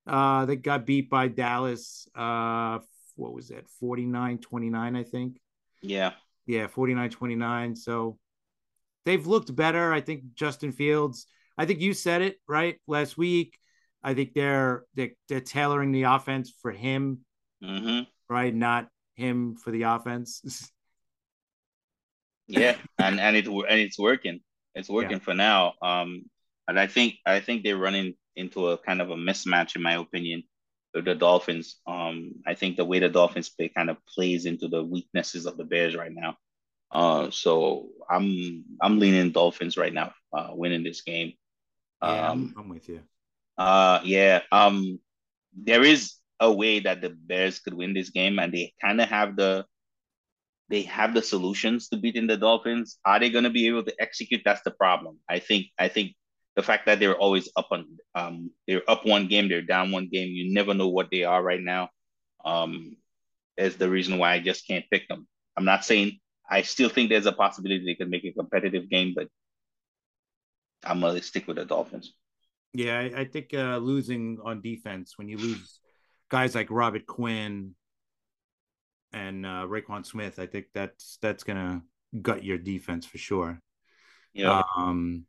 S1: Uh, they got beat by Dallas. Uh, what was that? 49 29, I think.
S2: yeah.
S1: Yeah, 49 29. So they've looked better. I think Justin Fields, I think you said it right last week. I think they're they're, they're tailoring the offense for him,
S2: hmm
S1: right? Not him for the offense.
S2: Yeah, and and it and it's working. It's working for now. Um, and I think I think they're running into a kind of a mismatch, in my opinion, with the Dolphins. Um, I think the way the Dolphins play kind of plays into the weaknesses of the Bears right now. Uh, so I'm I'm leaning Dolphins right now, uh, winning this game.
S1: yeah,
S2: Um,
S1: I'm, with you.
S2: uh, yeah. Um, there is a way that the Bears could win this game, and they kind of have the they have the solutions to beating the Dolphins. Are they going to be able to execute? That's the problem. I think. I think the fact that they're always up on, um, they're up one game, they're down one game. You never know what they are right now. Um, is the reason why I just can't pick them. I'm not saying I still think there's a possibility they could make a competitive game, but I'm gonna stick with the Dolphins.
S1: Yeah, I, I think uh, losing on defense when you lose guys like Robert Quinn and uh, Roquan Smith, I think that's that's gonna gut your defense for sure.
S2: Yeah.
S1: Um,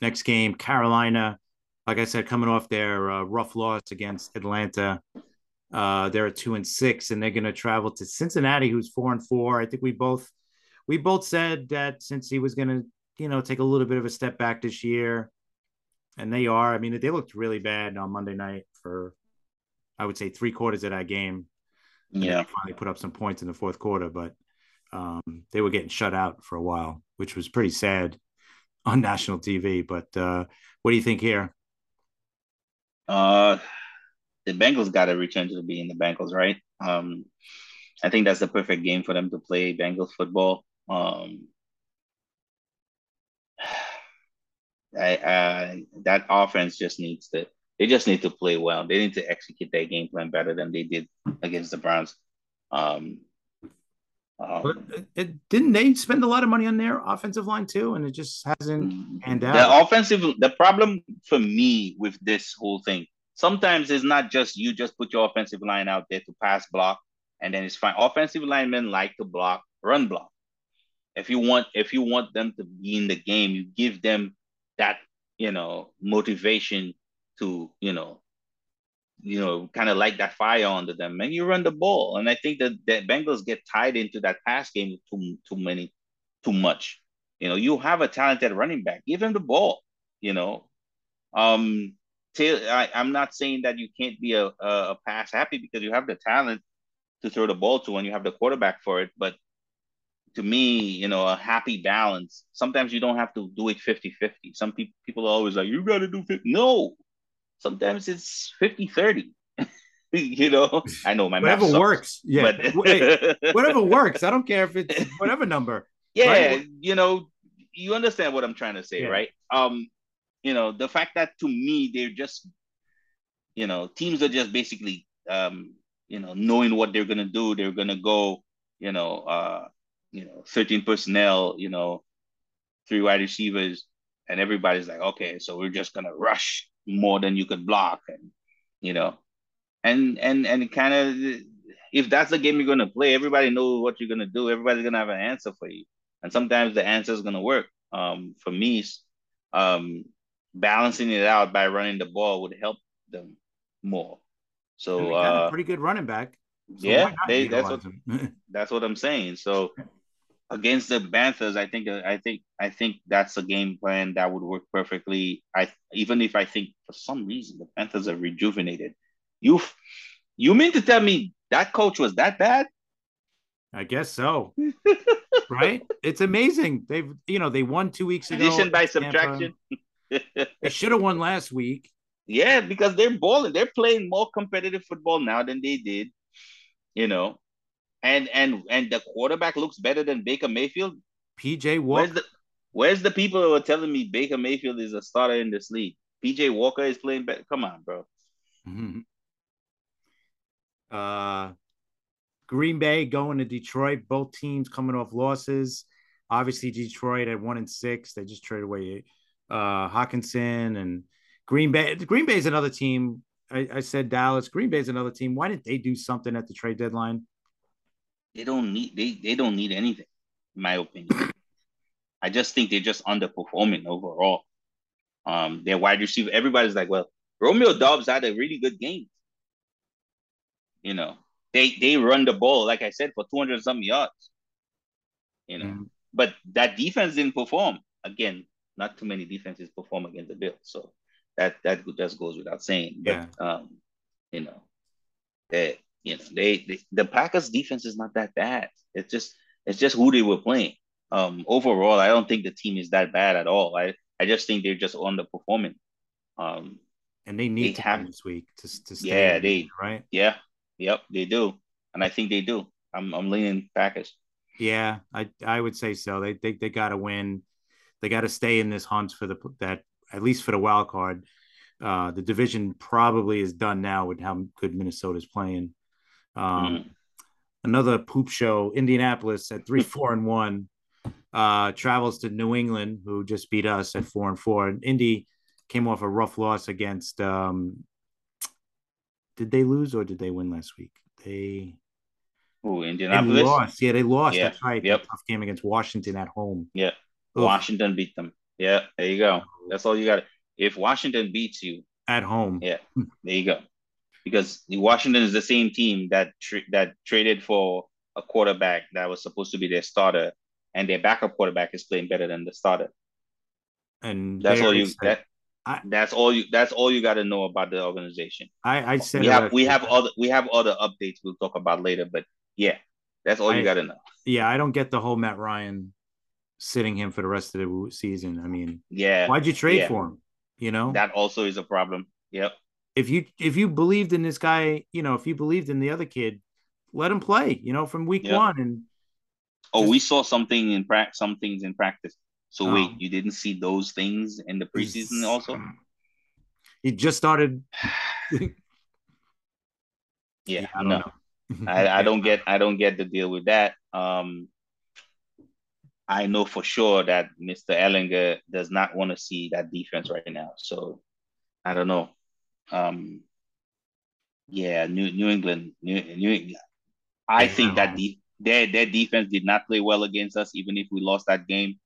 S1: next game, Carolina. Like I said, coming off their uh, rough loss against Atlanta, Uh, they're at two and six, and they're going to travel to Cincinnati, who's four and four. I think we both we both said that Cincy was going to, you know, take a little bit of a step back this year, and they are. I mean, they looked really bad on Monday night for, I would say, three quarters of that game.
S2: Yeah,
S1: finally put up some points in the fourth quarter, but um, they were getting shut out for a while, which was pretty sad on national TV. But uh, what do you think here?
S2: Uh, the Bengals got to return to being the Bengals, right? Um, I think that's the perfect game for them to play Bengals football. Um, I, uh, that offense just needs to. They just need to play well. They need to execute their game plan better than they did against the Browns. Um,
S1: um, but it, it, didn't they spend a lot of money on their offensive line too, and it just hasn't panned out.
S2: The offensive, the problem for me with this whole thing, sometimes it's not just you just put your offensive line out there to pass block, and then it's fine. Offensive linemen like to block, run block. If you want, if you want them to be in the game, you give them that, you know, motivation to, you know, you know, kind of light that fire under them, and you run the ball. And I think that the Bengals get tied into that pass game too too many, too much. You know, you have a talented running back, give him the ball. You know, um, I, am not saying that you can't be a, a pass happy because you have the talent to throw the ball to and you have the quarterback for it. But to me, you know, a happy balance. Sometimes you don't have to do it 50 50. Some people people are always like, you got to do 50. No, sometimes it's 50 30 you know i know my
S1: whatever works yeah but... hey, whatever works i don't care if it's whatever number
S2: yeah right? you know you understand what i'm trying to say yeah. right um you know the fact that to me they're just you know teams are just basically um you know knowing what they're going to do they're going to go you know uh you know 13 personnel you know three wide receivers and everybody's like okay so we're just going to rush more than you could block and you know and and and kind of if that's the game you're going to play everybody knows what you're going to do. Everybody's going to have an answer for you and sometimes the answer is going to work. Um, for me um, balancing it out by running the ball would help them more. So uh,
S1: pretty good running back.
S2: So yeah they, that's what that's what i'm saying. So against the Panthers, I think uh, I think I think that's a game plan that would work perfectly. I even if I think for some reason the Panthers are rejuvenated. You you mean to tell me that coach was that bad?
S1: I guess so. right? It's amazing. They've you know they won two weeks ago.
S2: Addition by subtraction.
S1: they should have won last week.
S2: Yeah, because they're balling. They're playing more competitive football now than they did. You know, and and and the quarterback looks better than Baker Mayfield.
S1: PJ Walker.
S2: Where's the, where's the people who are telling me Baker Mayfield is a starter in this league? PJ Walker is playing better. Come on, bro.
S1: Mm-hmm. Uh, Green Bay going to Detroit. Both teams coming off losses. Obviously, Detroit at one and six. They just traded away uh, Hockenson and Green Bay. Green Bay is another team. I, I said Dallas. Green Bay is another team. Why didn't they do something at the trade deadline?
S2: They don't need they they don't need anything, in my opinion. I just think they're just underperforming overall. Um, their wide receiver, everybody's like, well, Romeo Doubs had a really good game. You know, they they run the ball, like I said, for 200 some yards. You know, mm. but that defense didn't perform. Again, not too many defenses perform against the Bills. So that that just goes without saying. But yeah. um, you know, they you know, they, they the Packers defense is not that bad. It's just it's just who they were playing. Um, overall, I don't think the team is that bad at all. I I just think they're just underperforming. Um,
S1: and they need they to have, this week to to stay.
S2: Yeah, they right. Yeah, yep, they do, and I think they do. I'm I'm leaning Packers.
S1: Yeah, I I would say so. They they they got to win. They got to stay in this hunt for the that at least for the wild card. Uh, the division probably is done now with how good Minnesota's playing. Um, mm. Another poop show, Indianapolis at three, four, and one, uh, travels to New England, who just beat us at four and four. And Indy came off a rough loss against. Um, did they lose or did they win last week? They.
S2: Oh, Indianapolis. They
S1: lost. Yeah, they lost. Yeah. That's right. Yep. tough game against Washington at home.
S2: Yeah. Washington beat them. Yeah, there you go. That's all you got. If Washington beats you
S1: at home,
S2: yeah, there you go. Because Washington is the same team that tra- that traded for a quarterback that was supposed to be their starter, and their backup quarterback is playing better than the starter.
S1: And
S2: That's all you. That,
S1: I-
S2: that's all you. That's all you got to know about the organization.
S1: I, I said
S2: We have we have other we have other updates we'll talk about later, but yeah, that's all
S1: I-
S2: you got to know.
S1: yeah, I don't get the whole Matt Ryan sitting him for the rest of the season. I mean,
S2: Yeah,
S1: why'd you trade
S2: yeah.
S1: for him? You know,
S2: that also is a problem. Yep.
S1: If you if you believed in this guy, you know, if you believed in the other kid, let him play. You know, from week
S2: Yeah.
S1: one, and
S2: Oh,
S1: Just-
S2: we saw something in practice, some things in practice. So
S1: Oh.
S2: wait, you didn't see those things in the preseason
S1: he's-
S2: also?
S1: He just started.
S2: Yeah,
S1: I don't
S2: no.
S1: know.
S2: I, I don't get I don't get the deal with that. Um, I know for sure that Mr. Ehlinger does not want to see that defense right now. So I don't know. Um, yeah, New New England, New New England. I think that de- their their defense did not play well against us, even if we lost that game.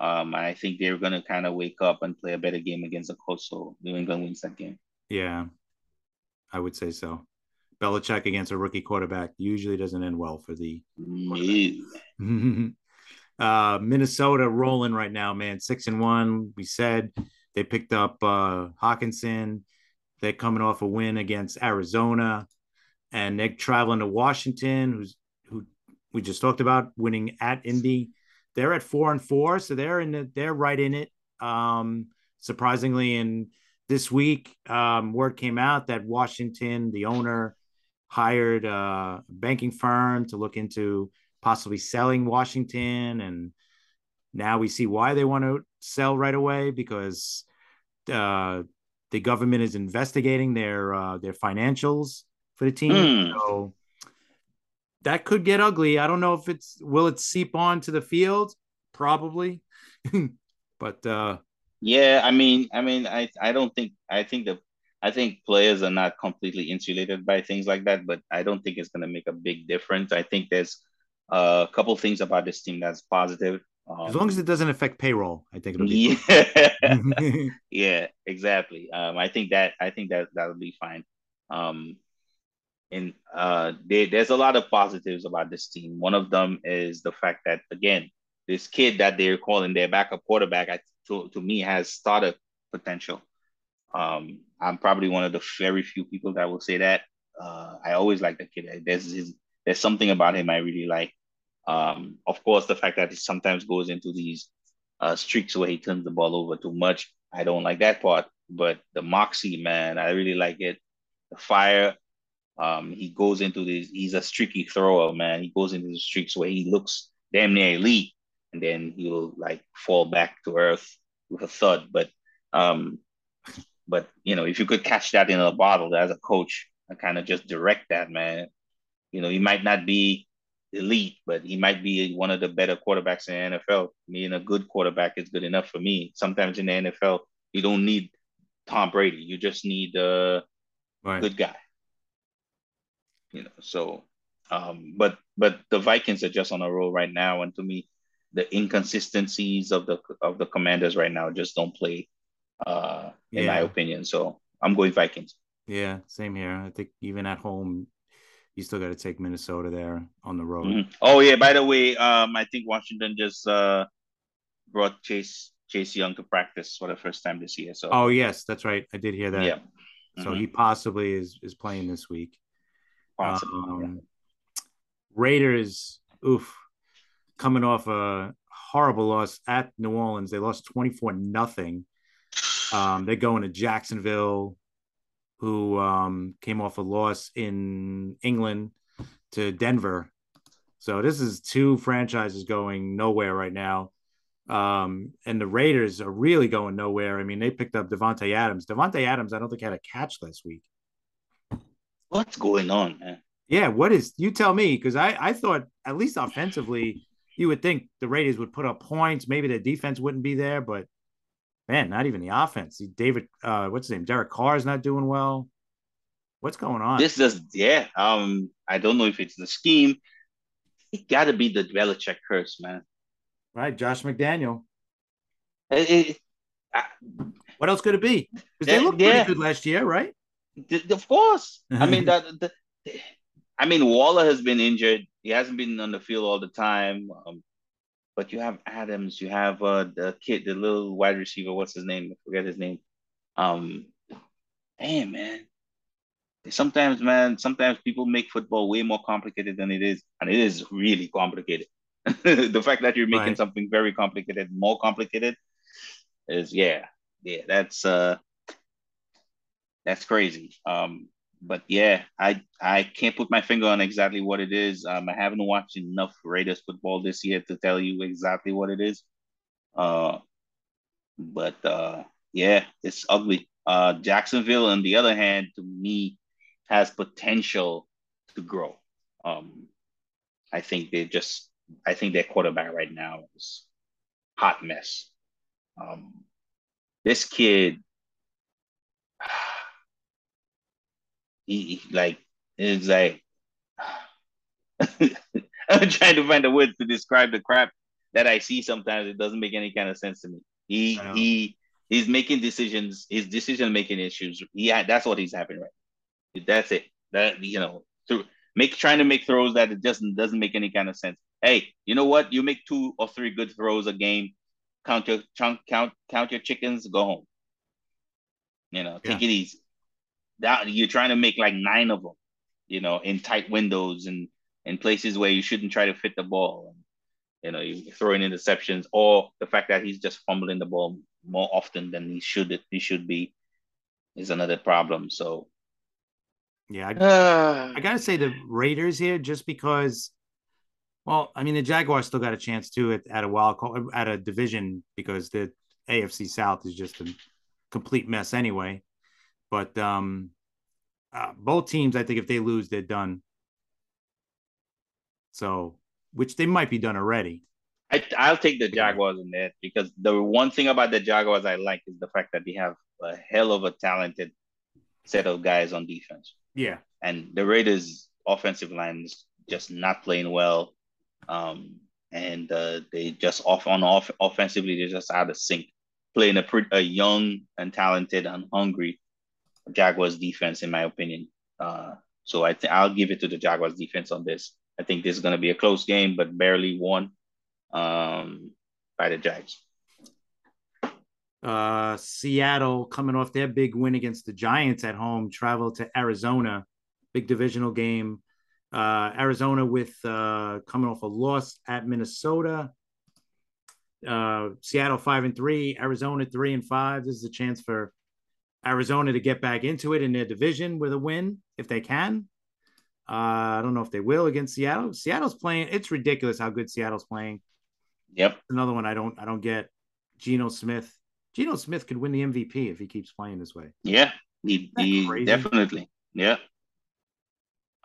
S2: Um, I think they're gonna kind of wake up and play a better game against the Colts. So New England wins that game.
S1: Yeah, I would say so. Belichick against a rookie quarterback usually doesn't end well for the
S2: No.
S1: uh, Minnesota rolling right now, man. Six and one. We said they picked up uh, Hockenson. They're coming off a win against Arizona, and they're traveling to Washington, who's who we just talked about winning at Indy. They're at four and four, so they're in the, they're right in it. Um, surprisingly, and this week, um, word came out that Washington, the owner, hired a banking firm to look into possibly selling Washington. And now we see why they want to sell right away because uh, the government is investigating their uh, their financials for the team.
S2: Hmm.
S1: So that could get ugly. I don't know if it's will it seep on to the field? Probably. but uh
S2: Yeah, I mean, I mean, I I don't think I think the I think players are not completely insulated by things like that, but I don't think it's going to make a big difference. I think there's a couple things about this team that's positive. Um,
S1: as long as it doesn't affect payroll, I think it'll be
S2: yeah,
S1: fine.
S2: yeah, exactly. Um, I think that I think that that'll be fine. Um, and uh, there, there's a lot of positives about this team. One of them is the fact that again, this kid that they're calling their backup quarterback, I, to to me, has starter potential. Um, I'm probably one of the very few people that will say that. Uh, I always like the kid. There's his, there's something about him I really like. Um, of course, the fact that he sometimes goes into these uh, streaks where he turns the ball over too much. I don't like that part. But the moxie, man, I really like it. The fire. Um, he goes into these. He's a streaky thrower, man. He goes into the streaks where he looks damn near elite, and then he'll like fall back to earth with a thud. But um, but you know, if you could catch that in a bottle as a coach and kind of just direct that, man, you know, he might not be elite, but he might be one of the better quarterbacks in the NFL. Being a good quarterback is good enough for me. Sometimes in the NFL, you don't need Tom Brady. You just need a
S1: right.
S2: good guy. You know, so um, but but the Vikings are just on a roll right now, and to me, the inconsistencies of the of the Commanders right now just don't play, uh, in my opinion. So I'm going Vikings.
S1: Yeah, same here. I think even at home, you still got to take Minnesota there on the road.
S2: Mhm. Oh yeah, by the way, um, I think Washington just uh brought Chase Chase Young to practice for the first time this year. So
S1: Oh yes, that's right. I did hear that.
S2: yeah,
S1: So
S2: Mhm.
S1: he possibly is is playing this week.
S2: possibly. yeah.
S1: Um, Raiders, oof, coming off a horrible loss at New Orleans. They lost 24 nothing. Um, they're going to Jacksonville, who um, came off a loss in England to Denver. So this is two franchises going nowhere right now. Um, and the Raiders are really going nowhere. I mean, they picked up Davante Adams. Davante Adams, I don't think had a catch last week.
S2: What's going on, man?
S1: Yeah, what is you tell me? Because I I thought at least offensively, you would think the Raiders would put up points. Maybe the defense wouldn't be there, but man, not even the offense. David, uh, what's his name? Derek Carr is not doing well. What's going on?
S2: This just yeah. Um, I don't know if it's the scheme. It got to be the Belichick curse, man.
S1: right, Josh McDaniel.
S2: It- it- I-
S1: What else could it be? Because they
S2: Yeah,
S1: looked pretty good last year, right?
S2: of course. I mean that. The, I mean Waller has been injured. He hasn't been on the field all the time. Um, but you have Adams. You have uh, the kid, the little wide receiver. What's his name? I forget his name. Um, damn man. Sometimes, man, sometimes people make football way more complicated than it is, and it is really complicated. the fact that you're making right. something very complicated more complicated is yeah, yeah, that's uh that's crazy. Um, but yeah, I I can't put my finger on exactly what it is. Um, I haven't watched enough Raiders football this year to tell you exactly what it is. Uh, but uh, yeah, it's ugly. Uh, Jacksonville, on the other hand, to me, has potential to grow. Um, I think they just, I think their quarterback right now is hot mess. Um, this kid, he, he like it's like I'm trying to find a word to describe the crap that I see sometimes. It doesn't make any kind of sense to me. He he he's making decisions. His decision making issues. Yeah, that's what he's having right. That's it. That you know, through make trying to make throws that it just doesn't make any kind of sense. Hey, you know what? You make two or three good throws a game. Count your count count your chickens. Go home. You know, take yeah. it easy. That you're trying to make like nine of them. You know, in tight windows and in places where you shouldn't try to fit the ball. You know, you throwing interceptions or the fact that he's just fumbling the ball more often than he should he should be is another problem. So
S1: yeah, I, uh, I gotta say the Raiders here just because. Well, I mean the Jaguars still got a chance too at, at a wild call at a division because the AFC South is just a complete mess anyway. But um, uh, both teams, I think, if they lose, they're done. So, which they might be done already.
S2: I, I'll take the Jaguars in that because the one thing about the Jaguars I like is the fact that they have a hell of a talented set of guys on defense.
S1: Yeah.
S2: And the Raiders' offensive line is just not playing well. Um, and uh, they just off on off offensively, they're just out of sync. Playing a, pretty, a young and talented and hungry Jaguars defense, in my opinion. Uh, so I th- I'll give it to the Jaguars defense on this. I think this is going to be a close game, but barely won um, by the Jags.
S1: Uh, Seattle coming off their big win against the Giants at home, travel to Arizona, big divisional game. Uh, Arizona with uh, coming off a loss at Minnesota. Uh, Seattle five and three, Arizona three and five. This is a chance for Arizona to get back into it in their division with a win if they can. Uh, I don't know if they will against Seattle. Seattle's playing. It's ridiculous how good Seattle's playing.
S2: Yep.
S1: Another one I don't I don't get. Geno Smith. Geno Smith could win the MVP if he keeps playing this way.
S2: Yeah, he, he definitely. Yeah.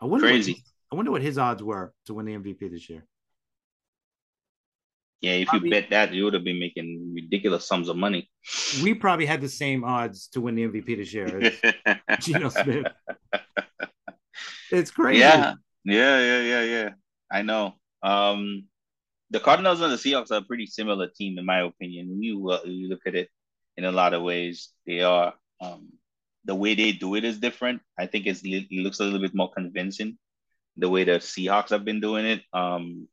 S1: I wonder crazy. What, I wonder what his odds were to win the MVP this year.
S2: Yeah, if probably, you bet that, you would have been making ridiculous sums of money.
S1: We probably had the same odds to win the MVP this year. Geno Smith. It's crazy.
S2: Yeah, yeah, yeah, yeah, yeah. I know. Um, the Cardinals and the Seahawks are a pretty similar team, in my opinion. You uh, you look at it in a lot of ways, they are. Um, the way they do it is different. I think it's it looks a little bit more convincing. The way the Seahawks have been doing it. Um,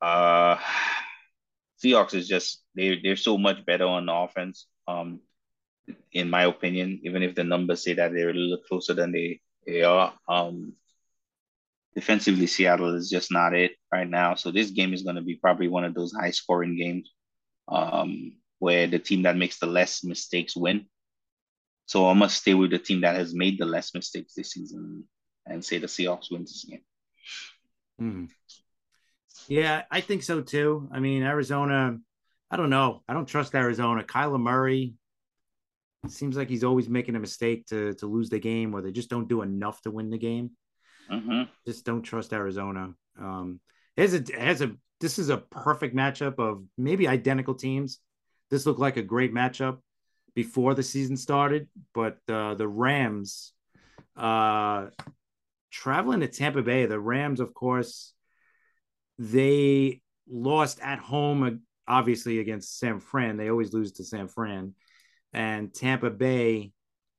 S2: uh, Seahawks is just they they're so much better on offense. Um, in my opinion, even if the numbers say that they're a little closer than they they are. Um, defensively, Seattle is just not it right now. So this game is going to be probably one of those high scoring games um, where the team that makes the less mistakes win. So I must stay with the team that has made the less mistakes this season and say the Seahawks win this game.
S1: Hmm. Yeah, I think so too. I mean, Arizona, I don't know. I don't trust Arizona. Kyler Murray seems like he's always making a mistake to to lose the game, or they just don't do enough to win the game.
S2: Mm-hmm.
S1: Just don't trust Arizona. Um, has a has a this is a perfect matchup of maybe identical teams. This looked like a great matchup before the season started, but uh, the Rams uh, traveling to Tampa Bay. The Rams, of course, they lost at home, obviously against San Fran. They always lose to San Fran, and Tampa Bay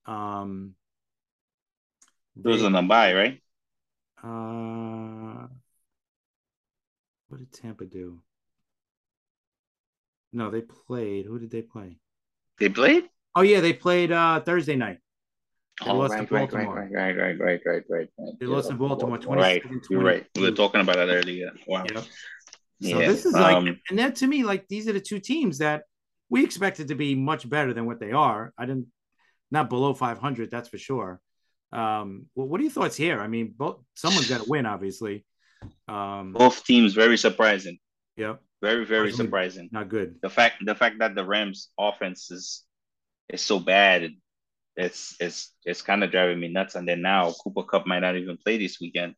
S1: Um,
S2: was on bye, right?
S1: Uh, what did Tampa do? No, they played. Who did they play?
S2: They played?
S1: Oh yeah, they played uh Thursday night.
S2: They lost oh, to Baltimore. Right, right, right, right, right, right,
S1: They lost to Baltimore.
S2: Right, you're right. We were talking about that earlier. Wow.
S1: So this is like, um, and that to me, like these are the two teams that we expected to be much better than what they are. I didn't, not below 500, that's for sure. Um, well, what are your thoughts here? I mean, both someone's got to win, obviously.
S2: Um, both teams very surprising.
S1: Yeah,
S2: very very surprising.
S1: Not good.
S2: The fact the fact that the Rams' offense is is so bad it's it's it's kind of driving me nuts. And then now Cooper Kupp might not even play this weekend.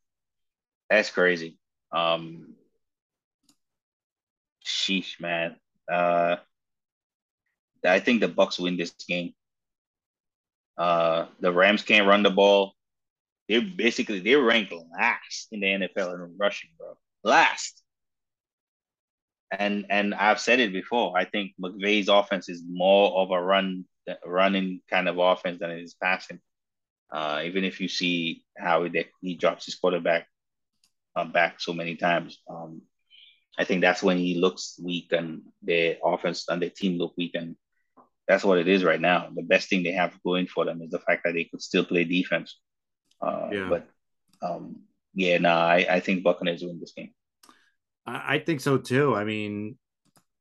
S2: That's crazy. Um, sheesh, man. Uh, I think the Bucks win this game. Uh, the Rams can't run the ball. They're basically they're ranked last in the NFL in rushing, bro. Last. And and I've said it before. I think McVay's offense is more of a run running kind of offense than it is passing. Uh, even if you see how he, he drops his quarterback uh, back so many times, um, I think that's when he looks weak and the offense and the team look weak and that's what it is right now. The best thing they have going for them is the fact that they could still play defense. Uh, yeah. But um, yeah, no, nah, I, I think Buccaneers win this game.
S1: I think so too. I mean,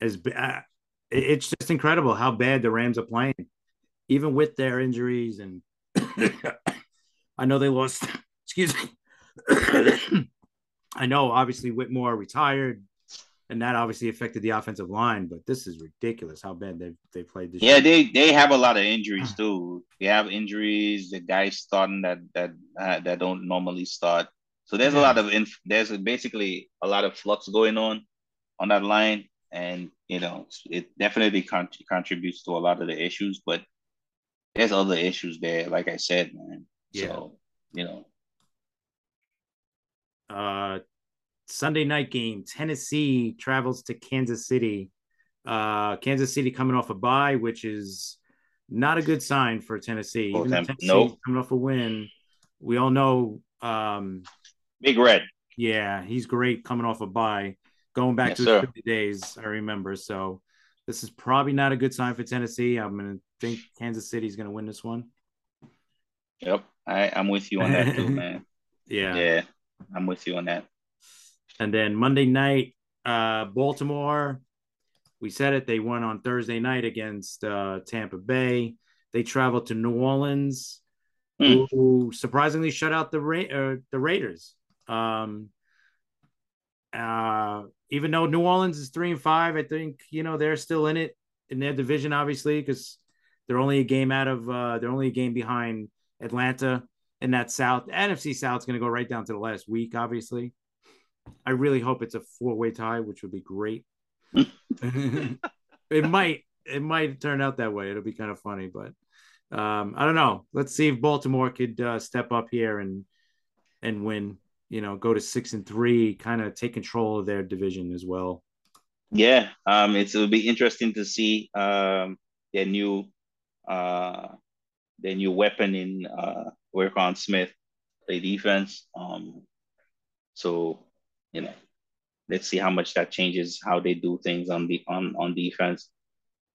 S1: as it's just incredible how bad the Rams are playing, even with their injuries. And I know they lost. Excuse me. I know, obviously, Whitworth retired and that obviously affected the offensive line. But this is ridiculous how bad they they played this.
S2: Yeah, year. they they have a lot of injuries too. They have injuries. The guys starting that that uh, that don't normally start. So there's yeah. a lot of inf- there's basically a lot of flux going on on that line, and you know it definitely con- contributes to a lot of the issues. But there's other issues there, like I said, man. Yeah. So you know.
S1: Uh, Sunday night game, Tennessee travels to Kansas City. Uh, Kansas City coming off a bye, which is not a good sign for Tennessee.
S2: Even Tennessee nope.
S1: coming off a win. We all know um,
S2: Big Red.
S1: Yeah, he's great coming off a bye. Going back yes, to the days, I remember. So this is probably not a good sign for Tennessee. I'm gonna think Kansas City's gonna win this one.
S2: Yep. I, I'm with you on that too, man.
S1: yeah.
S2: Yeah. I'm with you on that.
S1: And then Monday night, uh, Baltimore, we said it. They won on Thursday night against uh, Tampa Bay. They traveled to New Orleans, mm. who surprisingly shut out the Ra- uh, the Raiders. Um, uh, even though New Orleans is three and five, I think you know they're still in it in their division, obviously, because they're only a game out of uh, they're only a game behind Atlanta in that South. NFC South is going to go right down to the last week, obviously. I really hope it's a four way tie, which would be great. it might it might turn out that way. It'll be kind of funny, but um, I don't know. Let's see if Baltimore could uh, step up here and and win. You know, go to six and three, kind of take control of their division as well.
S2: Yeah, um, it'll be interesting to see um, their new uh, their new weapon in uh, Roquan Smith play defense. Um, so you know, let's see how much that changes how they do things on the on on defense.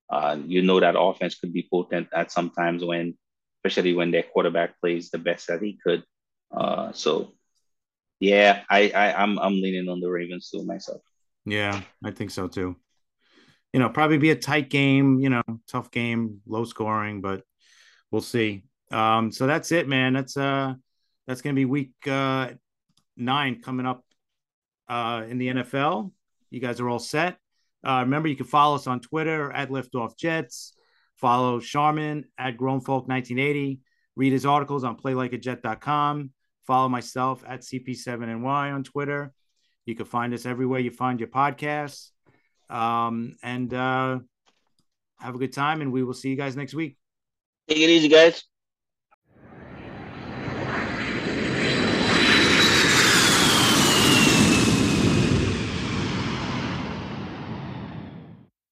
S2: Uh, you know that offense could be potent at sometimes when, especially when their quarterback plays the best that he could. Uh, so, yeah, I, I I'm I'm leaning on the Ravens too myself.
S1: Yeah, I think so too. You know, probably be a tight game. You know, tough game, low scoring, but we'll see. Um, so that's it, man. That's uh, that's gonna be week uh nine coming up uh, in the NFL. You guys are all set. Uh, remember, you can follow us on Twitter at Liftoff Jets. Follow Sharman at GrownFolk1980. Read his articles on PlayLikeAJet.com. Follow myself at CP7NY on Twitter. You can find us everywhere you find your podcasts. Um, and uh, have a good time, and we will see you guys next week.
S2: Take it easy, guys.